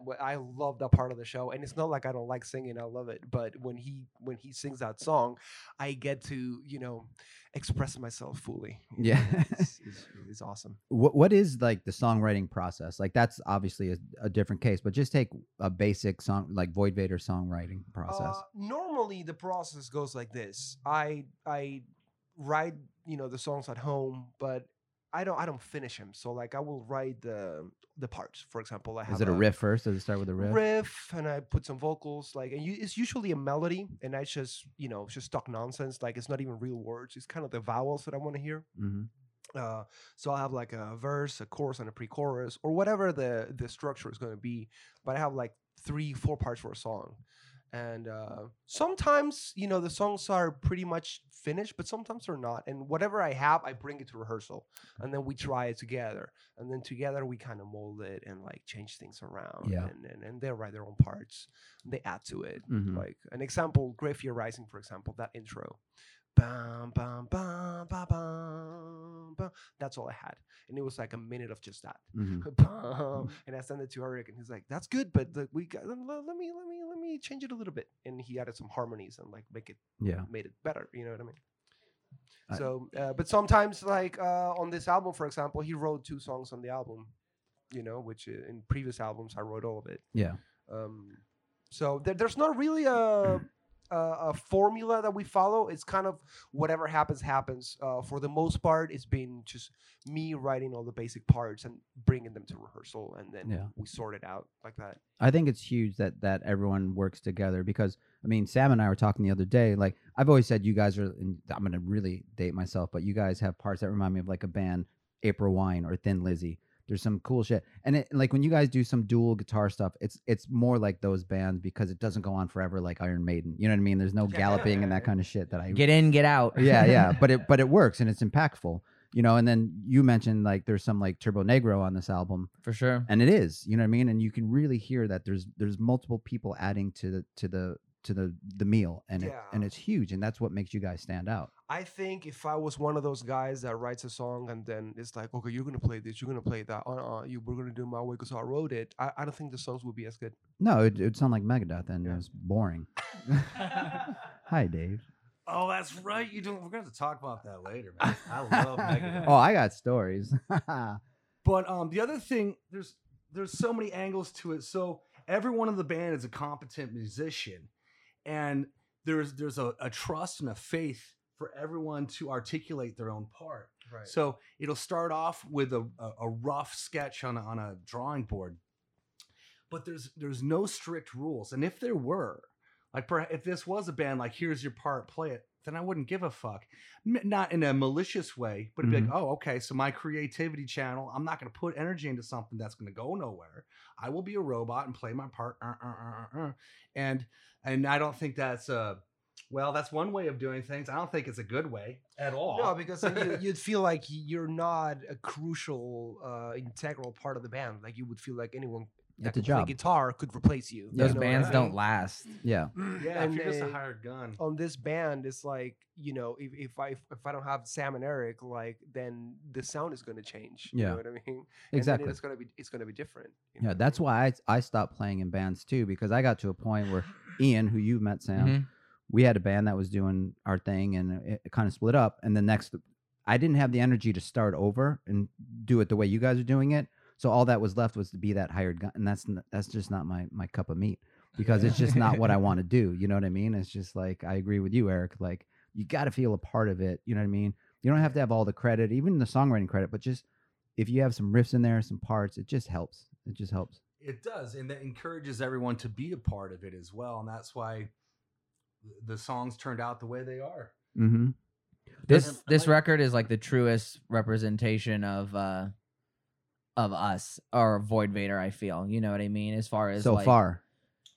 uh, I love that part of the show, and it's not like I don't like singing. I love it, but when he when he sings that song, I get to you know express myself fully. Yeah. know, it's, it's, it's awesome. what what is like the songwriting process? Like that's obviously a, a different case, but just take a basic song like Void Vator songwriting process. Uh, normally, the process goes like this: I I write you know the songs at home, but I don't I don't finish him. So like I will write the the parts. For example, I have is it a riff first? Does it start with a riff? riff and I put some vocals like and you, it's usually a melody and I just you know just talk nonsense like it's not even real words it's kind of the vowels that I want to hear hmm uh, so I'll have like a verse a chorus and a pre-chorus or whatever the the structure is going to be but I have like three four parts for a song and uh, sometimes you know the songs are pretty much finished but sometimes they're not and whatever I have I bring it to rehearsal and then we try it together and then together we kind of mold it and like change things around Yeah. and, and, and they write their own parts they add to it Mhm. like an example great rising for example that intro bum, bum, bum, bum, bum, bum. that's all i had. And it was like a minute of just that. Hmm and i sent it to eric and he's like that's good but the, we got let, let me let me let me change it a little bit. And he added some harmonies and like make it Yeah. made it better you know what i mean? I- so uh, but sometimes like uh, on this album for example he wrote two songs on the album you know which uh, in previous albums i wrote all of it. Yeah. um, so there, there's not really a uh, a formula that we follow. It's kind of whatever happens happens. Uh, for the most part, it's been just me writing all the basic parts and bringing them to rehearsal, and then Yeah. we sort it out like that. I think it's huge that that everyone works together because I mean Sam and I were talking the other day. Like I've always said, you guys are. And I'm gonna really date myself, but you guys have parts that remind me of like a band, April Wine or Thin Lizzy. There's some cool shit, and it, like when you guys do some dual guitar stuff, it's it's more like those bands because it doesn't go on forever like Iron Maiden. You know what I mean? There's no galloping and that kind of shit that I Get in, get out. yeah, yeah, but it but it works and it's impactful. You know, and then you mentioned like there's some like Turbonegro on this album, for sure. and it is you know what i mean and you can really hear that there's there's multiple people adding to the to the to the the meal and it, and it's huge and that's what makes you guys stand out I think if I was one of those guys that writes a song and then it's like, okay, you're gonna play this, you're gonna play that, uh, uh you we're gonna do my way because I wrote it. I, I don't think the songs would be as good. no it would sound like megadeth and it was boring hi dave Oh, that's right. You don't. We're going to talk about that later, man. I love Megadeth. oh i got stories But um, the other thing, there's there's so many angles to it. So everyone in the band is a competent musician, and there's there's a, a trust and a faith for everyone to articulate their own part. Right. So it'll start off with a, a, a rough sketch on a, on a drawing board, but there's there's no strict rules. And if there were, like per, if this was a band, like here's your part, play it, then I wouldn't give a fuck. M- Not in a malicious way, but it'd be like, oh, okay, so my creativity channel, I'm not going to put energy into something that's going to go nowhere. I will be a robot and play my part, uh, uh, uh, uh, uh. and and I don't think that's a well, that's one way of doing things. I don't think it's a good way at all. No, because then you, you'd feel like you're not a crucial, uh, integral part of the band. Like you would feel like anyone that It's a could play job. guitar could replace you. Those you know what I bands mean? don't last. yeah yeah, and if you're just a they- hired gun. on this band it's like you know if, if i if, I don't have sam and eric like then the sound is going to change you Yeah. know what i mean And exactly then it's going to be it's going to be different you yeah know? that's why I, I stopped playing in bands too because i got to a point where ian who you met sam Mhm. we had a band that was doing our thing and it, it kind of split up and the next i didn't have the energy to start over and do it the way you guys are doing it so all that was left was to be that hired gun and that's that's just not my my cup of meat because it's just not what i want to do you know what i mean? It's just like i agree with you eric like you got to feel a part of it you know what i mean? You don't have to have all the credit even the songwriting credit but just if you have some riffs in there some parts it just helps it just helps. It does, and that encourages everyone to be a part of it as well, and that's why the songs turned out the way they are. mm-hmm. This this record is like the truest representation of uh of us or Void Vator. I feel you know what I mean as far as so like- far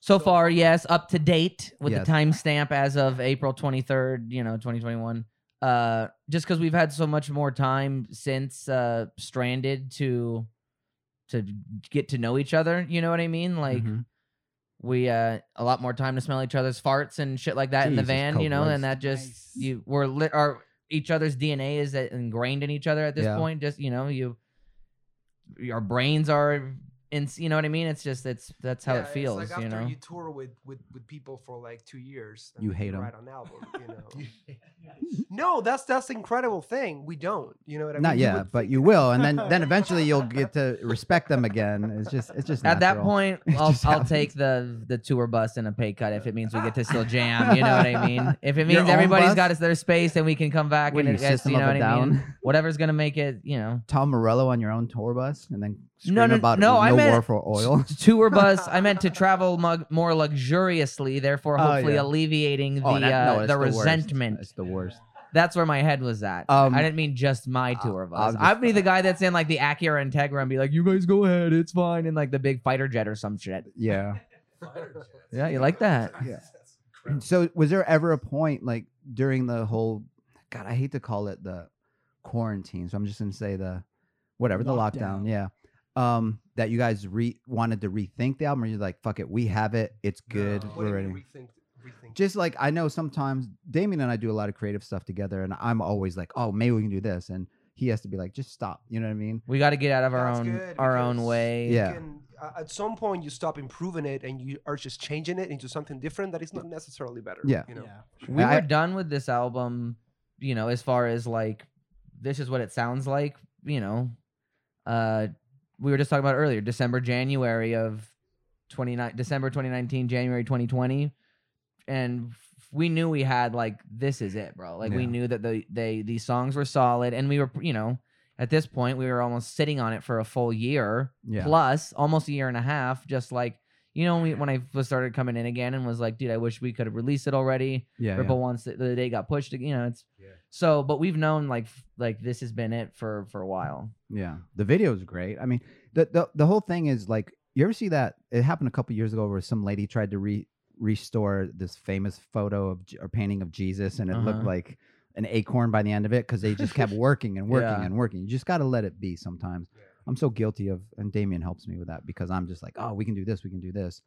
So far, yes, up to date with Yes. the timestamp as of April 23rd, you know, 2021. Uh just cuz we've had so much more time since uh stranded to to get to know each other, you know what I mean? Like Mhm. we uh a lot more time to smell each other's farts and shit like that in the Jesus van, you know, Christ. and that just Nice. you we're lit our each other's DNA is uh, ingrained in each other at this Yeah. point. Just you know, you our brains are in you know what I mean? It's just it's that's how Yeah, it it's feels, like you after know. you tour with with with people for like two years and You hate them. write an album you know no that's that's the incredible thing we don't you know what i mean Not You yet, would but you will, and then then eventually you'll get to respect them again. It's just it's just At that point, I'll just I'll take the the tour bus and a pay cut if it means we get to still jam. You know what I mean? If it means own everybody's bus? got us their space and we can come back What and are it you, System you know of what a I mean? Down? Whatever's gonna make it, you know. Tom Morello on your own tour bus, and then scream No, no, about no, no, I meant- war for oil. tour bus. I meant to travel mug, more luxuriously, therefore Oh, hopefully yeah. alleviating the Oh, that- no, uh, it's the, worst. resentment. It's the worst. That's where my head was at. Um, I didn't mean just my uh, tour bus. I'm just- I'd be the guy that's in like the Acura Integra and be like, "You guys go ahead, it's fine," in like the big fighter jet or some shit. Yeah. Yeah, you like that? Yeah. So was there ever a point like during the whole God, I hate to call it the quarantine, so I'm just gonna say the whatever, the lockdown, Lockdown. yeah. Um, that you guys re wanted to rethink the album, or you're like, fuck it, we have it, it's good, What do we're you ready. mean rethink, rethink? just like I know sometimes Damien and I do a lot of creative stuff together, and I'm always like, oh, maybe we can do this, and he has to be like, just stop. You know what I mean? We got to get out of our That's own good our own because way. you Yeah. can- uh, at some point you stop improving it and you are just changing it into something different that is not necessarily better Yeah. you know Yeah. we I- were done with this album you know as far as like this is what it sounds like you know uh we were just talking about earlier december january of 29 december 2019 january 2020 and we knew we had like this is it, bro. Like we knew that the they these songs were solid, and we were you know at this point we were almost sitting on it for a full year Yeah. plus, almost a year and a half. Just like you know we, when I was started coming in again and was like, dude, I wish we could have released it already. Yeah. Ripple yeah. once the, the day got pushed. You know, it's Yeah. so. But we've known like like this has been it for for a while. Yeah, the video is great. I mean, the, the the whole thing is like, you ever see that? It happened a couple years ago where some lady tried to re restore this famous photo of or painting of Jesus, and it looked Uh-huh. like an acorn by the end of it because they just kept working and working Yeah. and working. You just got to let it be sometimes. I'm so guilty of, and Damien helps me with that because I'm just like, oh, we can do this, we can do this,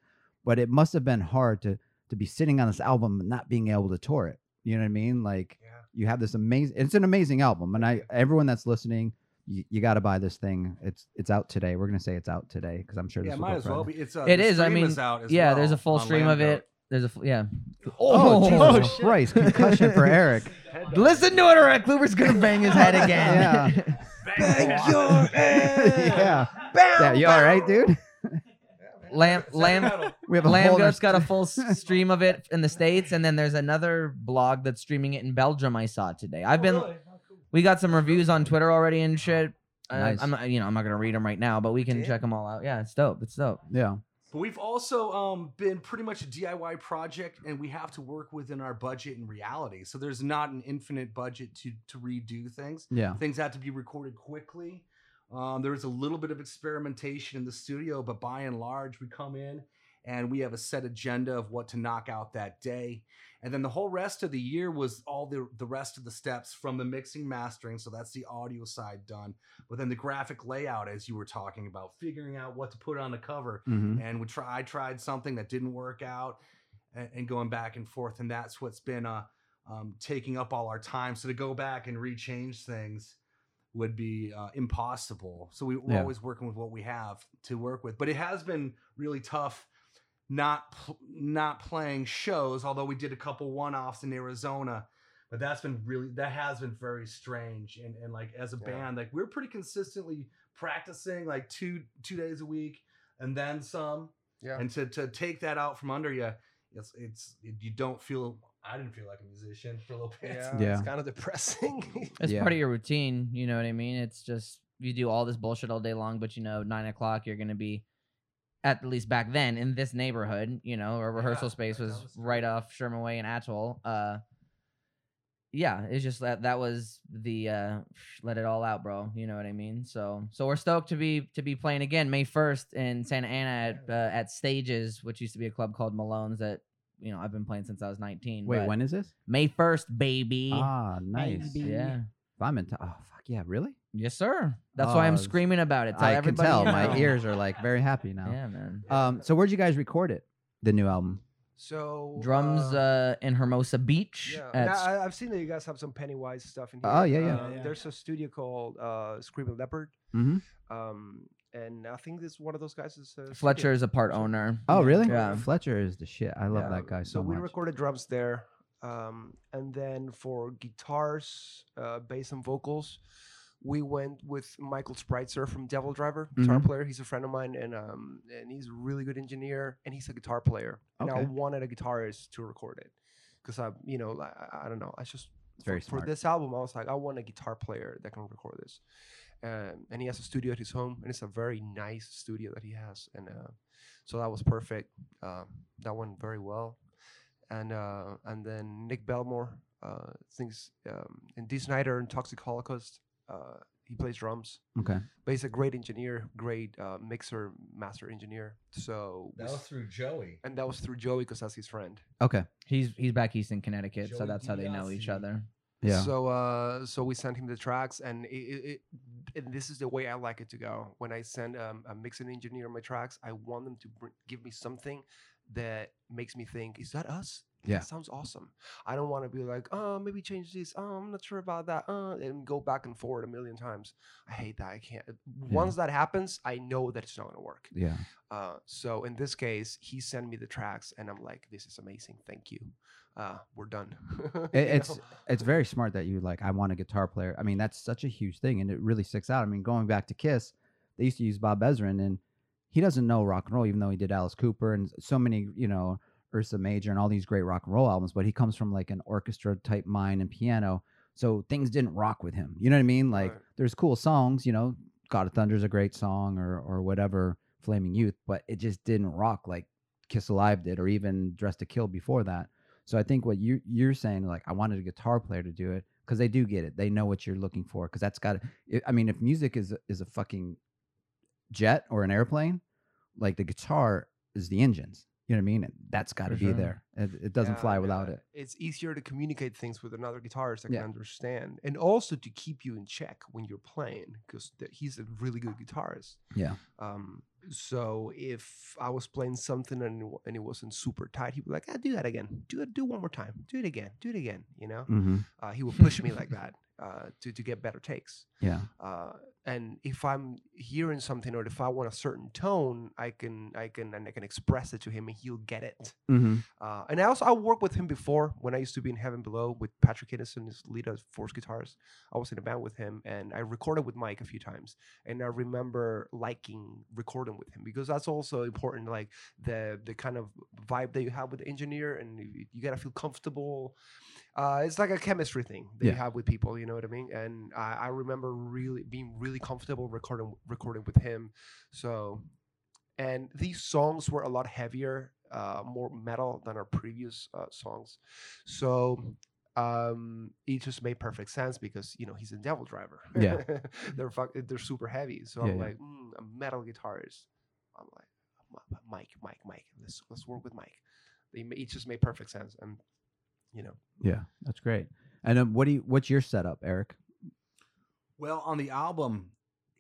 but it must have been hard to to be sitting on this album and not being able to tour it. You know what I mean? Like Yeah. you have this amazing. It's an amazing album, and I everyone that's listening, you, you got to buy this thing. It's it's out today. We're gonna say it's out today because I'm sure Yeah, this might as well be. It's uh, It the is, I mean, is out as yeah, there's a full on stream of it. There's a f- yeah. Oh, Oh. Jesus Christ! Concussion for Eric. Listen to it, or Kluiber's gonna bang his head again. Yeah. Bang your head. yeah. Bam, Yeah. You all right, dude? Lamb, lamb, We have a Lamb whole Goat's got a full s- stream of it in the states, and then there's another blog that's streaming it in Belgium. I saw today. I've been, we got some reviews on Twitter already and shit. Uh, Nice. I'm not, you know, I'm not gonna read them right now, but we can check them all out. Yeah, it's dope. It's dope. Yeah. But we've also um, been pretty much a DIY project, and we have to work within our budget and reality. So there's not an infinite budget to to redo things. Yeah. Things have to be recorded quickly. Um, there is a little bit of experimentation in the studio, but by and large, we come in and we have a set agenda of what to knock out that day. And then the whole rest of the year was all the the rest of the steps from the mixing, mastering. So that's the audio side done. But then the graphic layout, as you were talking about, figuring out what to put on the cover, hmm and we try I tried something that didn't work out and, and going back and forth and that's what's been uh um, taking up all our time so to go back and rechange things would be uh, impossible so we, we're Yeah. always working with what we have to work with but it has been really tough not pl- not playing shows although we did a couple one-offs in Arizona but that's been really that has been very strange and and like as a Yeah. band like we're pretty consistently practicing like two two days a week and then some Yeah. and to to take that out from under you it's it's it, you don't feel i didn't feel like a musician for a little bit Yeah, Yeah. it's kind of depressing. It's Yeah. part of your routine. You know what I mean? It's just you do all this bullshit all day long, but you know, nine o'clock you're gonna be at least back then in this neighborhood. You know, our rehearsal Yeah, space was street. right off Sherman Way and Atoll. Uh, yeah, it's just that that was the uh, let it all out, bro. You know what I mean? So so we're stoked to be to be playing again May first in Santa Ana at uh, at Stages, which used to be a club called Malone's that. You know, I've been playing since I was 19. Wait, when is this? May 1st, baby. Ah, nice. Baby. yeah. If I'm in. T- oh, fuck yeah! Really? Yes, sir. That's why I'm Oh, screaming about it. Tell I can everybody tell. you My know. ears are like very happy now. Yeah, man. Um. So where'd you guys record it? The new album. so Drums uh, uh, in Hermosa Beach. Yeah, at and s- I, I've seen that you guys have some Pennywise stuff in here. Oh, yeah, yeah. Uh, Yeah, yeah. There's a studio called uh, Screaming Leopard, Mm-hmm. um, and I think this one of those guys is uh, Fletcher is a part owner. Oh, really? Yeah. Fletcher is the shit. I love that guy so, we much. recorded drums there, um, and then for guitars, uh, bass, and vocals, we went with Michael Spreitzer from DevilDriver, guitar Mhm. player. He's a friend of mine, and um, and he's a really good engineer, and he's a guitar player. And I wanted a guitarist to record it, because I, you know, I, I- don't know, I just very for, for this album, I was like, I want a guitar player that can record this. Um, and he has a studio at his home, and it's a very nice studio that he has. And uh, so that was perfect. Um, that went very well. And uh, and then Nick Bellmore uh, thinks um, in Dee Snider and Toxic Holocaust, uh, he plays drums. okay. But he's a great engineer, great uh, mixer, master engineer. So that was through joey and that was through Joey because that's his friend. Okay. He's he's back east in Connecticut, so that's how they know each other. Yeah. So uh, so we sent him the tracks, and it, it, it and this is the way I like it to go. When I send um, a mixing engineer my tracks, I want them to br- give me something that makes me think, is that us? Yeah. That sounds awesome. I don't want to be like, oh, maybe change this. Oh, I'm not sure about that. Uh, and go back and forward a million times. I hate that. I can't. Once that happens, I know that it's not going to work. yeah. Uh, so in this case, he sent me the tracks, and I'm like, this is amazing. Thank you. Uh, we're done. It, it's know? it's very smart that you like. I want a guitar player. I mean, that's such a huge thing, and it really sticks out. I mean, going back to Kiss, they used to use Bob Ezrin, and he doesn't know rock and roll, even though he did Alice Cooper and so many, you know, Ursa Major and all these great rock and roll albums, but he comes from like an orchestra type mind and piano. So things didn't rock with him. You know what I mean? Like Right. there's cool songs, you know, God of Thunder's a great song or or whatever, Flaming Youth, but it just didn't rock like Kiss Alive did or even Dress to Kill before that. So I think what you you're saying, like I wanted a guitar player to do it because they do get it. They know what you're looking for because that's got. I mean, if music is is a fucking jet or an airplane, like the guitar is the engines. You know what I mean? That's got to be sure. there. It, it doesn't Yeah, fly without yeah. it. It's easier to communicate things with another guitarist that Yeah. can understand, and also to keep you in check when you're playing, because he's a really good guitarist. Yeah. Um, so if I was playing something and it, and it wasn't super tight, he'd be like, "Ah, do that again. Do it. Do one more time. Do it again. Do it again." You know, Mm-hmm. uh, he would push me like that uh, to to get better takes. Yeah. Uh, and if I'm hearing something or if I want a certain tone, I can I can and I can express it to him and he'll get it. Mm-hmm. Uh, and I also I worked with him before when I used to be in Heaven Below with Patrick Kennison, his lead as Force Guitars. I was in a band with him, and I recorded with Mike a few times. And I remember liking recording with him because that's also important, like the the kind of vibe that you have with the engineer, and you, you gotta feel comfortable. Uh, it's like a chemistry thing that you have with people, you know what I mean? And I, I remember really being really comfortable recording recording with him. So and these songs were a lot heavier, uh, more metal than our previous uh, songs. So um, it just made perfect sense because you know he's a DevilDriver. Yeah. they're fuck, they're super heavy. So Yeah, I'm yeah. like, mm, a metal guitarist. I'm like, Mike, Mike, Mike. Let's let's work with Mike. They It just made perfect sense, and you know, Yeah. That's great. And um, what do you? What's your setup, Eric? Well, on the album,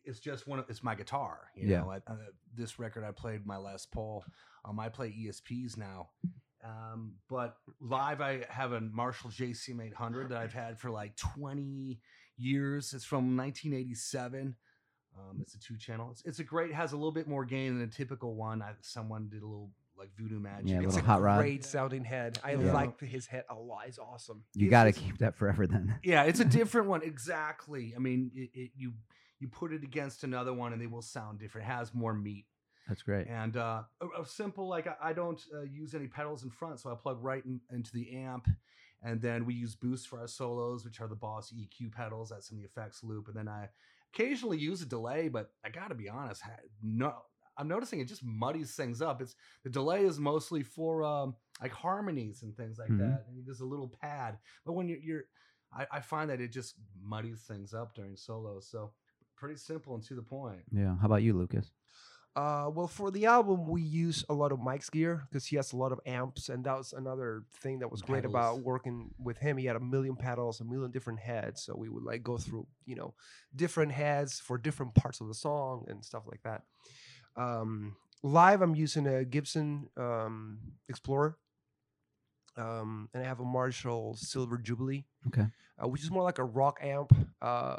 it's just one. Of, it's my guitar. You Yeah. know, I, uh, this record I played my Les Paul. Um, I play ESPs now, um, but live I have a Marshall JCM 800 that I've had for like 20 years. It's from 1987. Um, it's a two channel. It's, it's a great. Has a little bit more gain than a typical one. I, someone did a little like voodoo magic. Yeah, a it's a hot rod. great sounding head. I Yeah. like his head a lot. It's awesome. You It's got to keep that forever then. Yeah, it's a different one. Exactly. I mean, it, it, you you put it against another one, and they will sound different. It has more meat. That's great. and uh, a, a simple like I, I don't uh, use any pedals in front, so I plug right in, into the amp, and then we use boost for our solos, which are the Boss EQ pedals. That's in the effects loop, and then I occasionally use a delay, but I got to be honest, ha- no. I'm noticing it just muddies things up. It's the delay is mostly for um, like harmonies and things like Mhm. that. And there's a little pad, but when you're, you're I, I find that it just muddies things up during solos. So pretty simple and to the point. Yeah. How about you, Lucas? Uh, well, for the album, we use a lot of Mike's gear because he has a lot of amps, and that was another thing that was great about working with him. He had a million pedals, a million different heads, so we would like go through, you know, different heads for different parts of the song and stuff like that. Um, live, I'm using a Gibson um, Explorer, um, and I have a Marshall Silver Jubilee Okay. uh, which is more like a rock amp. Uh,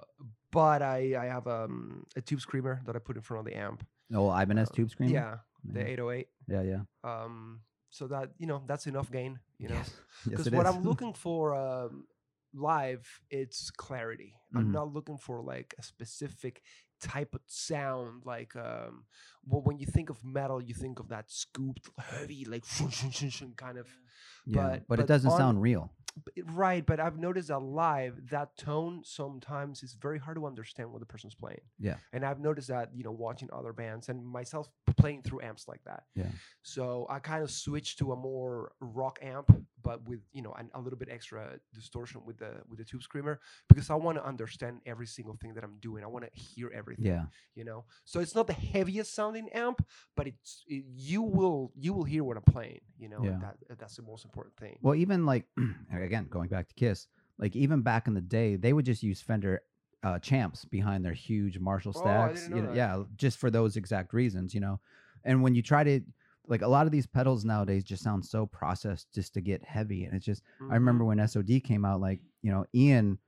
but I, I have um, a tube screamer that I put in front of the amp. Oh, Ibanez Uh, tube screamer. Yeah, the Yeah. 808. Yeah. Yeah. Um, so that you know that's enough gain. You know, Yes. Yes, because it what is. I'm looking for um, live, it's clarity. I'm Mhm. not looking for like a specific type of sound. Like, um, well, when you think of metal, you think of that scooped, heavy, like kind of. yeah. but- But, it doesn't on- sound real. Right, but I've noticed that live, that tone sometimes is very hard to understand what the person's playing. Yeah. And I've noticed that, you know, watching other bands and myself playing through amps like that. Yeah. So I kind of switched to a more rock amp, but with, you know, an, a little bit extra distortion with the with the tube screamer because I want to understand every single thing that I'm doing. I want to hear everything Yeah. you know so it's not the heaviest sounding amp but it's it, you will you will hear what i'm playing you know Yeah. and that that's the most important thing Well, even like again, going back to Kiss, like even back in the day, they would just use Fender uh, champs behind their huge Marshall Oh, stacks. know you know, yeah, just for those exact reasons, you know. And when you try to like a lot of these pedals nowadays just sound so processed just to get heavy, and it's just I Mm-hmm. remember when SOD came out, like you know Ian,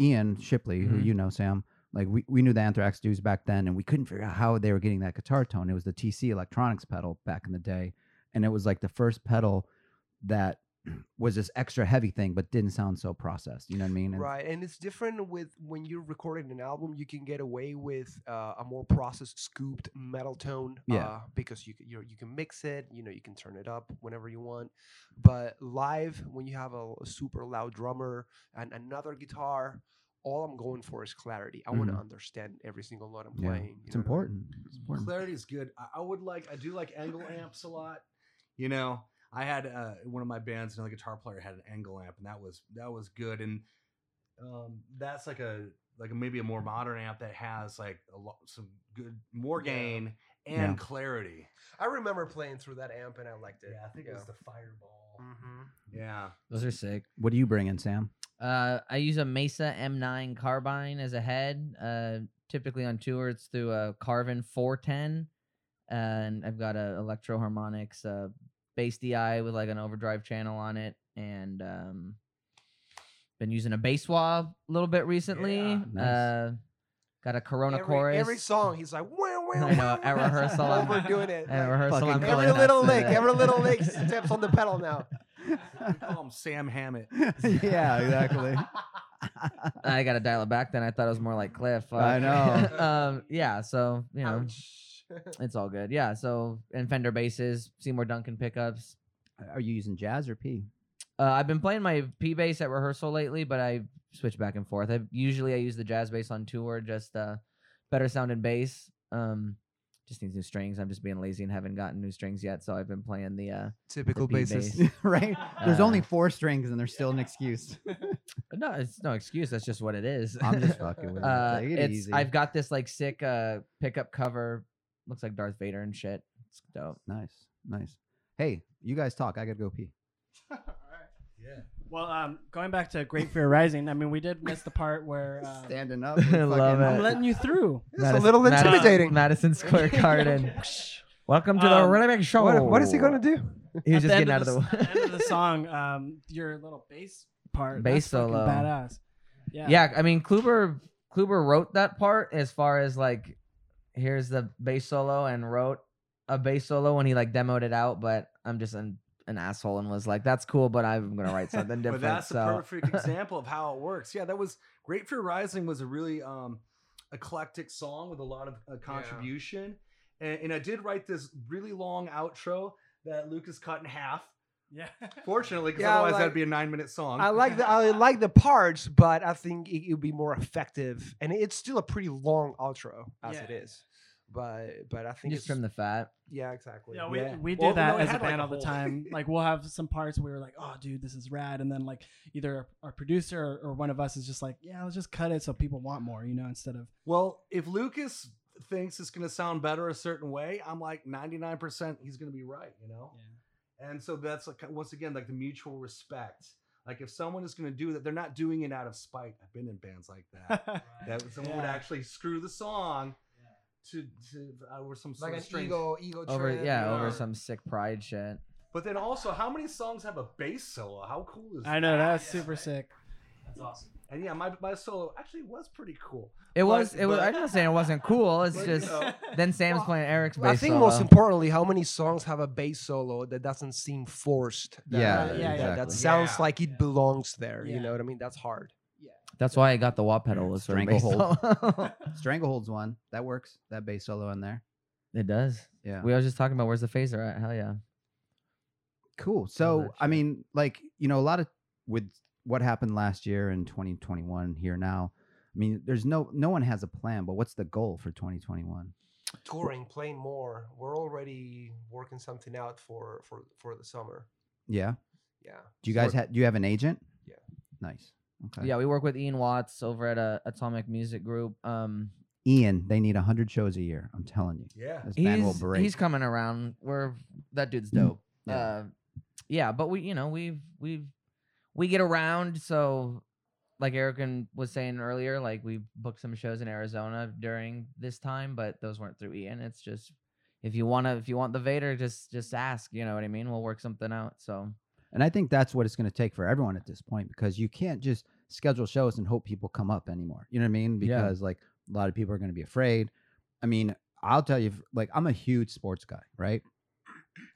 Ian Shipley, who Mhm. you know, Sam. Like we, we knew the Anthrax dudes back then, and we couldn't figure out how they were getting that guitar tone. It was the TC Electronics pedal back in the day, and it was like the first pedal that was this extra heavy thing, but didn't sound so processed. You know what I mean? And- Right, and it's different with when you're recording an album. You can get away with uh, a more processed, scooped metal tone, Yeah. uh, because you c- you you can mix it. You know, you can turn it up whenever you want. But live, when you have a, a super loud drummer and another guitar, all I'm going for is clarity. I want to understand every single note I'm Yeah, playing. It's know I mean? important. It's important. Clarity is good. I, I would like. I do like ENGL amps a lot. You know, I had uh, one of my bands, another guitar player had an ENGL amp, and that was that was good. And um, that's like a like a, maybe a more modern amp that has like a lot some good more Yeah. gain and Yeah. clarity. I remember playing through that amp and I liked it. Yeah, I think it was the Fireball. hmm Yeah, Those are sick. What do you bring in, Sam? Uh, I use a Mesa M9 carbine as a head. Uh, typically on tour, it's through a Carvin 410, and I've got a Electro-Harmonix uh, bass DI with like an overdrive channel on it, and um, been using a bass wah a little bit recently. Yeah. Nice. Uh, got a Corona every, chorus. every song, he's like, wow, wow, I know, at rehearsal, I'm- overdoing it. At like, rehearsal, I'm every little lick, every little lick steps on the pedal now. we call him Sam Hammett. yeah, exactly. I got to dial it back. Then I thought it was more like Cliff. I Uh, know. um, yeah. So you know, Ouch. It's all good. Yeah. So and Fender basses, Seymour Duncan pickups. Are you using jazz or P? Uh, I've been playing my P bass at rehearsal lately, but I switch back and forth. I usually I use the jazz bass on tour, just uh, better sounding bass. Um, just needs new strings. I'm just being lazy and haven't gotten new strings yet, so I've been playing the uh, Typical the bassist. bass. right? There's Uh, only four strings and there's still an excuse. No, it's no excuse. That's just what it is. I'm just fucking with. Uh, Take it it's easy. I've got this like sick uh pickup cover. Looks like Darth Vader and shit. It's dope. Nice, nice. Hey, you guys talk. I gotta go pee. Yeah. Well, um, going back to Great Fear Rising, I mean, we did miss the part where um, Standing up. I love I'm it. letting you through. It's a little intimidating. Madison Square Garden. Welcome to Um, the really big show. What, what is he gonna do? He was At just getting out of the s- the end of the song. Um, your little bass part, Bass that's fucking solo. badass. Yeah, yeah, I mean Kluiber Kluiber wrote that part as far as like here's the bass solo and wrote a bass solo when he like demoed it out, but I'm just an, an asshole and was like, That's cool, but I'm gonna write something different. But that's so a perfect example of how it works. Yeah, that was Great Fear Rising was a really um, eclectic song with a lot of uh, contribution, and, and I did write this really long outro that Lucas cut in half. Yeah. Fortunately, because Yeah, otherwise like- that'd be a nine-minute song. I like the I like the parts, but I think it would be more effective, and it's still a pretty long outro as Yeah. it is. But but I think just it's, trim the fat. yeah exactly. Yeah, we, Yeah. we did Well, that no, as a had, like, band a all the time. like we'll have some parts where we were like, "Oh, dude, this is rad," and then like either our producer or, or one of us is just like, "Yeah, let's just cut it so people want more," you know, instead of Well, if Lucas thinks it's going to sound better a certain way, I'm like 99% he's going to be right, you know? And so that's like once again like the mutual respect. Like if someone is going to do that, they're not doing it out of spite. I've been in bands like that. that someone would actually screw the song to to uh, over some sort like of an strange. ego ego Over trip, yeah, you over know. some sick pride shit. But then also, how many songs have a bass solo? How cool is that? I know that? that's super sick. That's awesome. And yeah, my my solo actually was pretty cool. It was But- it was I'm not saying it wasn't cool. It's But, you just know, then Sam's Well, playing Eric's bass I think solo. most importantly, how many songs have a bass solo that doesn't seem forced? That, Yeah, that, yeah, that- that sounds Yeah. like it belongs there. Yeah. You know what I mean? That's hard. Yeah. That's why I got the wah pedal was for the bass Stranglehold. Stranglehold's one that works. That bass solo in there. it does. Yeah. We were just talking about where's the phaser at? Hell yeah. Cool. So, that I mean, like, you know, a lot of with what happened last year in 2021 here now, I mean, there's no no one has a plan, but what's the goal for 2021? Touring, playing more. We're already working something out for for for the summer. Yeah. Yeah. Do you guys have do you have an agent? Yeah. Nice. Okay. Yeah, we work with Ian Watts over at uh, Atomic Music Group. Um Ian, they need 100 shows a year. I'm telling you. yeah. This band will he's, break. he's coming around. We're that dude's dope. Yeah. Uh, yeah, but we, you know, we've we've we get around. So, like Eric and was saying earlier, like we booked some shows in Arizona during this time, but those weren't through Ian. It's just if you wanna, if you want the Vator, just just ask. You know what I mean? We'll work something out. So And I think that's what it's going to take for everyone at this point because you can't just schedule shows and hope people come up anymore. You know what I mean? Yeah. Because like a lot of people are going to be afraid. I mean, I'll tell you, like I'm a huge sports guy, right?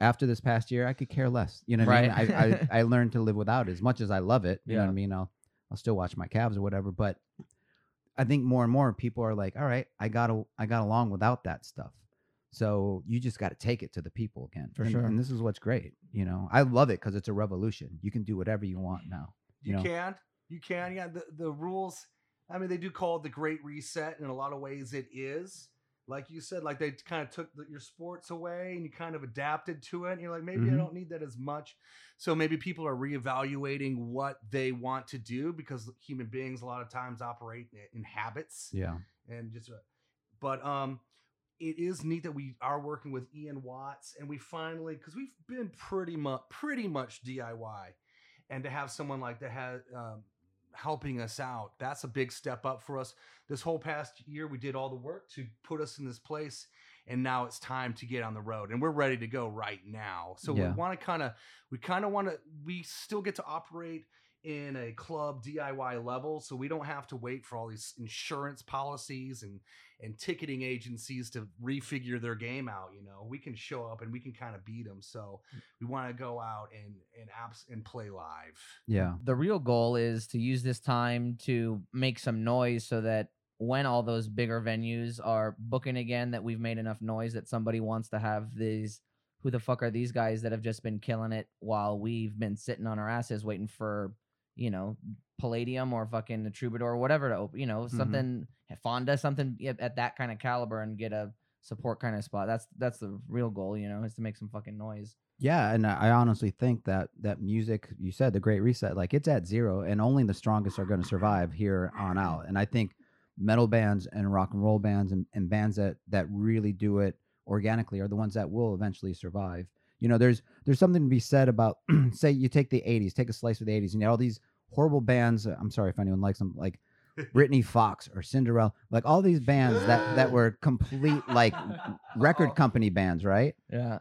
After this past year, I could care less. You know what I Right. mean? I, I I learned to live without it. as much as I love it. You know what I mean? I'll I'll still watch my Cavs or whatever, but I think more and more people are like, all right, I got to I got along without that stuff. So you just got to take it to the people again. For and, sure. And this is what's great. You know, I love it because it's a revolution. You can do whatever you want now. You, You know? can. You can. Yeah. The, the rules, I mean, they do call it the Great Reset. In a lot of ways, it is. Like you said, like they kind of took the, your sports away and you kind of adapted to it. And you're like, maybe I Mhm. don't need that as much. So maybe people are reevaluating what they want to do because human beings a lot of times operate in- in habits Yeah. and just uh, but um it is neat that we are working with Ian Watts and we finally because we've been pretty much pretty much DIY and to have someone like that has um, helping us out. That's a big step up for us. This whole past year we did all the work to put us in this place and now it's time to get on the road and we're ready to go right now. So Yeah. we want to kind of we kind of want to we still get to operate in a club DIY level, so we don't have to wait for all these insurance policies and and ticketing agencies to refigure their game out. You know, we can show up and we can kind of beat them. So mm. we want to go out and and apps and play live. Yeah. the real goal is to use this time to make some noise so that when all those bigger venues are booking again that we've made enough noise that somebody wants to have these who the fuck are these guys that have just been killing it while we've been sitting on our asses waiting for you know palladium or fucking the troubadour or whatever to open you know mm-hmm. something fonda something at that kind of caliber and get a support kind of spot that's that's the real goal you know is to make some fucking noise Yeah, and I I honestly think that that music you said the Great Reset, like it's at zero, and only the strongest are going to survive here on out. And I think metal bands and rock and roll bands and, and bands that that really do it organically are the ones that will eventually survive. You know, there's there's something to be said about say you take the '80s, take a slice of the '80s, and you know, all these horrible bands. I'm sorry if anyone likes them, like Britny Fox or Cinderella, like all these bands that that were complete like record company bands, right? yeah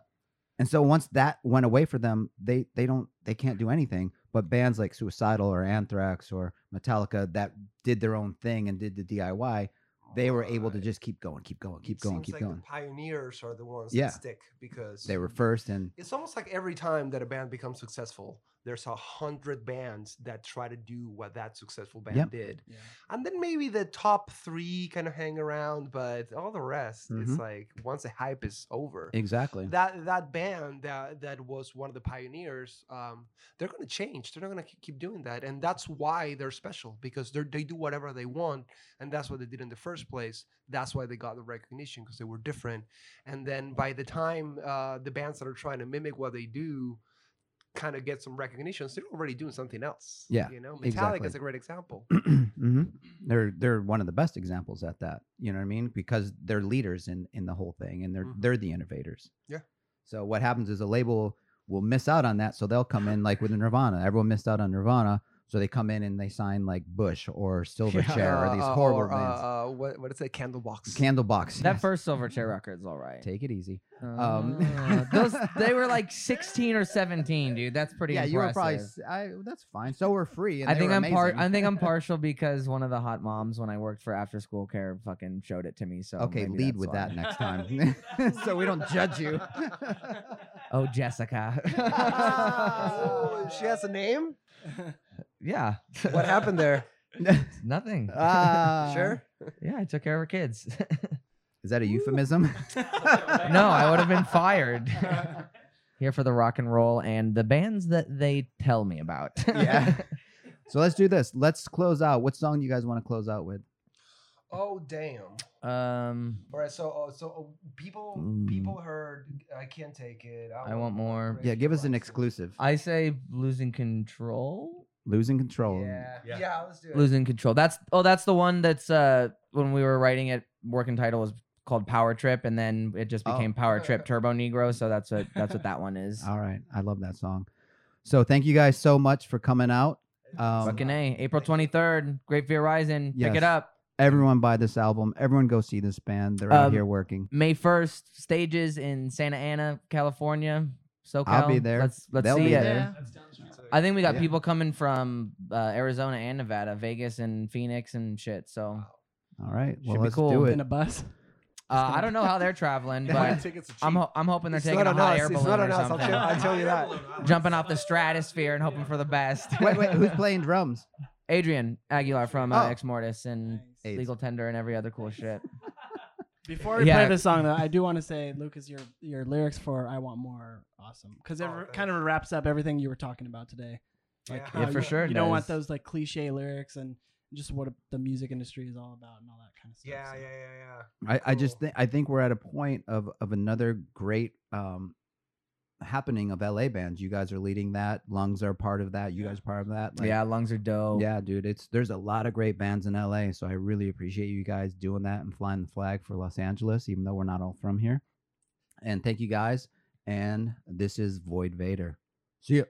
And so once that went away for them, they they don't they can't do anything. But bands like Suicidal or Anthrax or Metallica that did their own thing and did the DIY, they were able to just keep going, keep going, keep going, seems keep like going. The pioneers are the ones Yeah. that stick because They were first and It's almost like every time that a band becomes successful, there's a hundred bands that try to do what that successful band Yep. did, Yeah. and then maybe the top three kind of hang around, but all the rest, Mhm. it's like once the hype is over, exactly. that that band that that was one of the pioneers um they're going to change they're not going to keep doing that and that's why they're special because they they do whatever they want and that's what they did in the first place that's why they got the recognition because they were different and then by the time uh the bands that are trying to mimic what they do kind of get some recognitions they're already doing something else Yeah, you know metallica exactly. is a great example hmm They're they're one of the best examples at that. You know what I mean? Because they're leaders in in the whole thing, and they're Mhm. they're the innovators. Yeah. So what happens is a label will miss out on that, so they'll come in like with Nirvana. Everyone missed out on Nirvana, so they come in and they sign like Bush or Silverchair or these Uh, horrible or, uh, bands. uh, what, what is it candlebox Candlebox. that yes. first silverchair record's all right Take it easy. Um, Um, those they were like 16 or 17, dude. That's pretty yeah, impressive. you were probably. s- I, that's fine. So we're free. And I think I'm part. amazing. I think I'm partial because one of the hot moms when I worked for after school care fucking showed it to me. So Okay, lead with why. that next time, so we don't judge you. Oh, Jessica. oh, she has a name yeah. what happened there Nothing. Ah. sure yeah, I took care of her kids. Is that a euphemism? no, I would have been fired. Here for the rock and roll and the bands that they tell me about. Yeah. So let's do this. Let's close out. What song do you guys want to close out with? Oh damn! um, All right, so uh, so uh, people Mm. people heard I can't take it. I want more. Yeah, give us an exclusive. I say losing control. Losing control. Yeah. Yeah. yeah, let's do it. Losing control. That's oh, that's the one that's uh when we were writing it, working title was called Power Trip, and then it just Oh. became Power Trip Turbonegro. So that's what that's what that one is. All right. I love that song. So thank you guys so much for coming out. Um, Fucking a. April twenty third, Great Fear Rising. Pick Yes. it up. everyone buy this album. Everyone go see this band. They're out Um, here working. May first, stages in Santa Ana, California. SoCal. I'll be there. Let's let's They'll see be it. there. That's down the street. I think we got Yeah. people coming from uh, Arizona and Nevada, Vegas and Phoenix and shit. So All right. should Well, be let's cool. do in a bus. Uh, I don't know how they're traveling, but tickets are cheap. I'm ho- I'm hoping they're It's taking not a on hot us. air It's balloon not or on us. I'll something, tell, I'll tell you that. jumping off the stratosphere and hoping for the best. wait, wait, who's playing drums? Adrian Aguilar from uh, Oh. Exmortus and Nice. Legal Tender and every other cool shit. Before we Yeah. play this song, though, I do want to say, Lucas, your your lyrics for "I Want More" are awesome because it Oh, r- kind of wraps up everything you were talking about today. Like, Yeah. how Yeah, for you, sure You don't want those like cliche lyrics and just what the music industry is all about and all that kind of stuff. Yeah, so. yeah, yeah, yeah. I, I just think I think we're at a point of of another great um, happening of LA bands. You guys are leading that. Lungs are part of that. You guys are part of that. Like, yeah, lungs are dope. Yeah, dude. It's there's a lot of great bands in LA, so I really appreciate you guys doing that and flying the flag for Los Angeles, even though we're not all from here. And thank you guys. And this is Void Vator. See ya.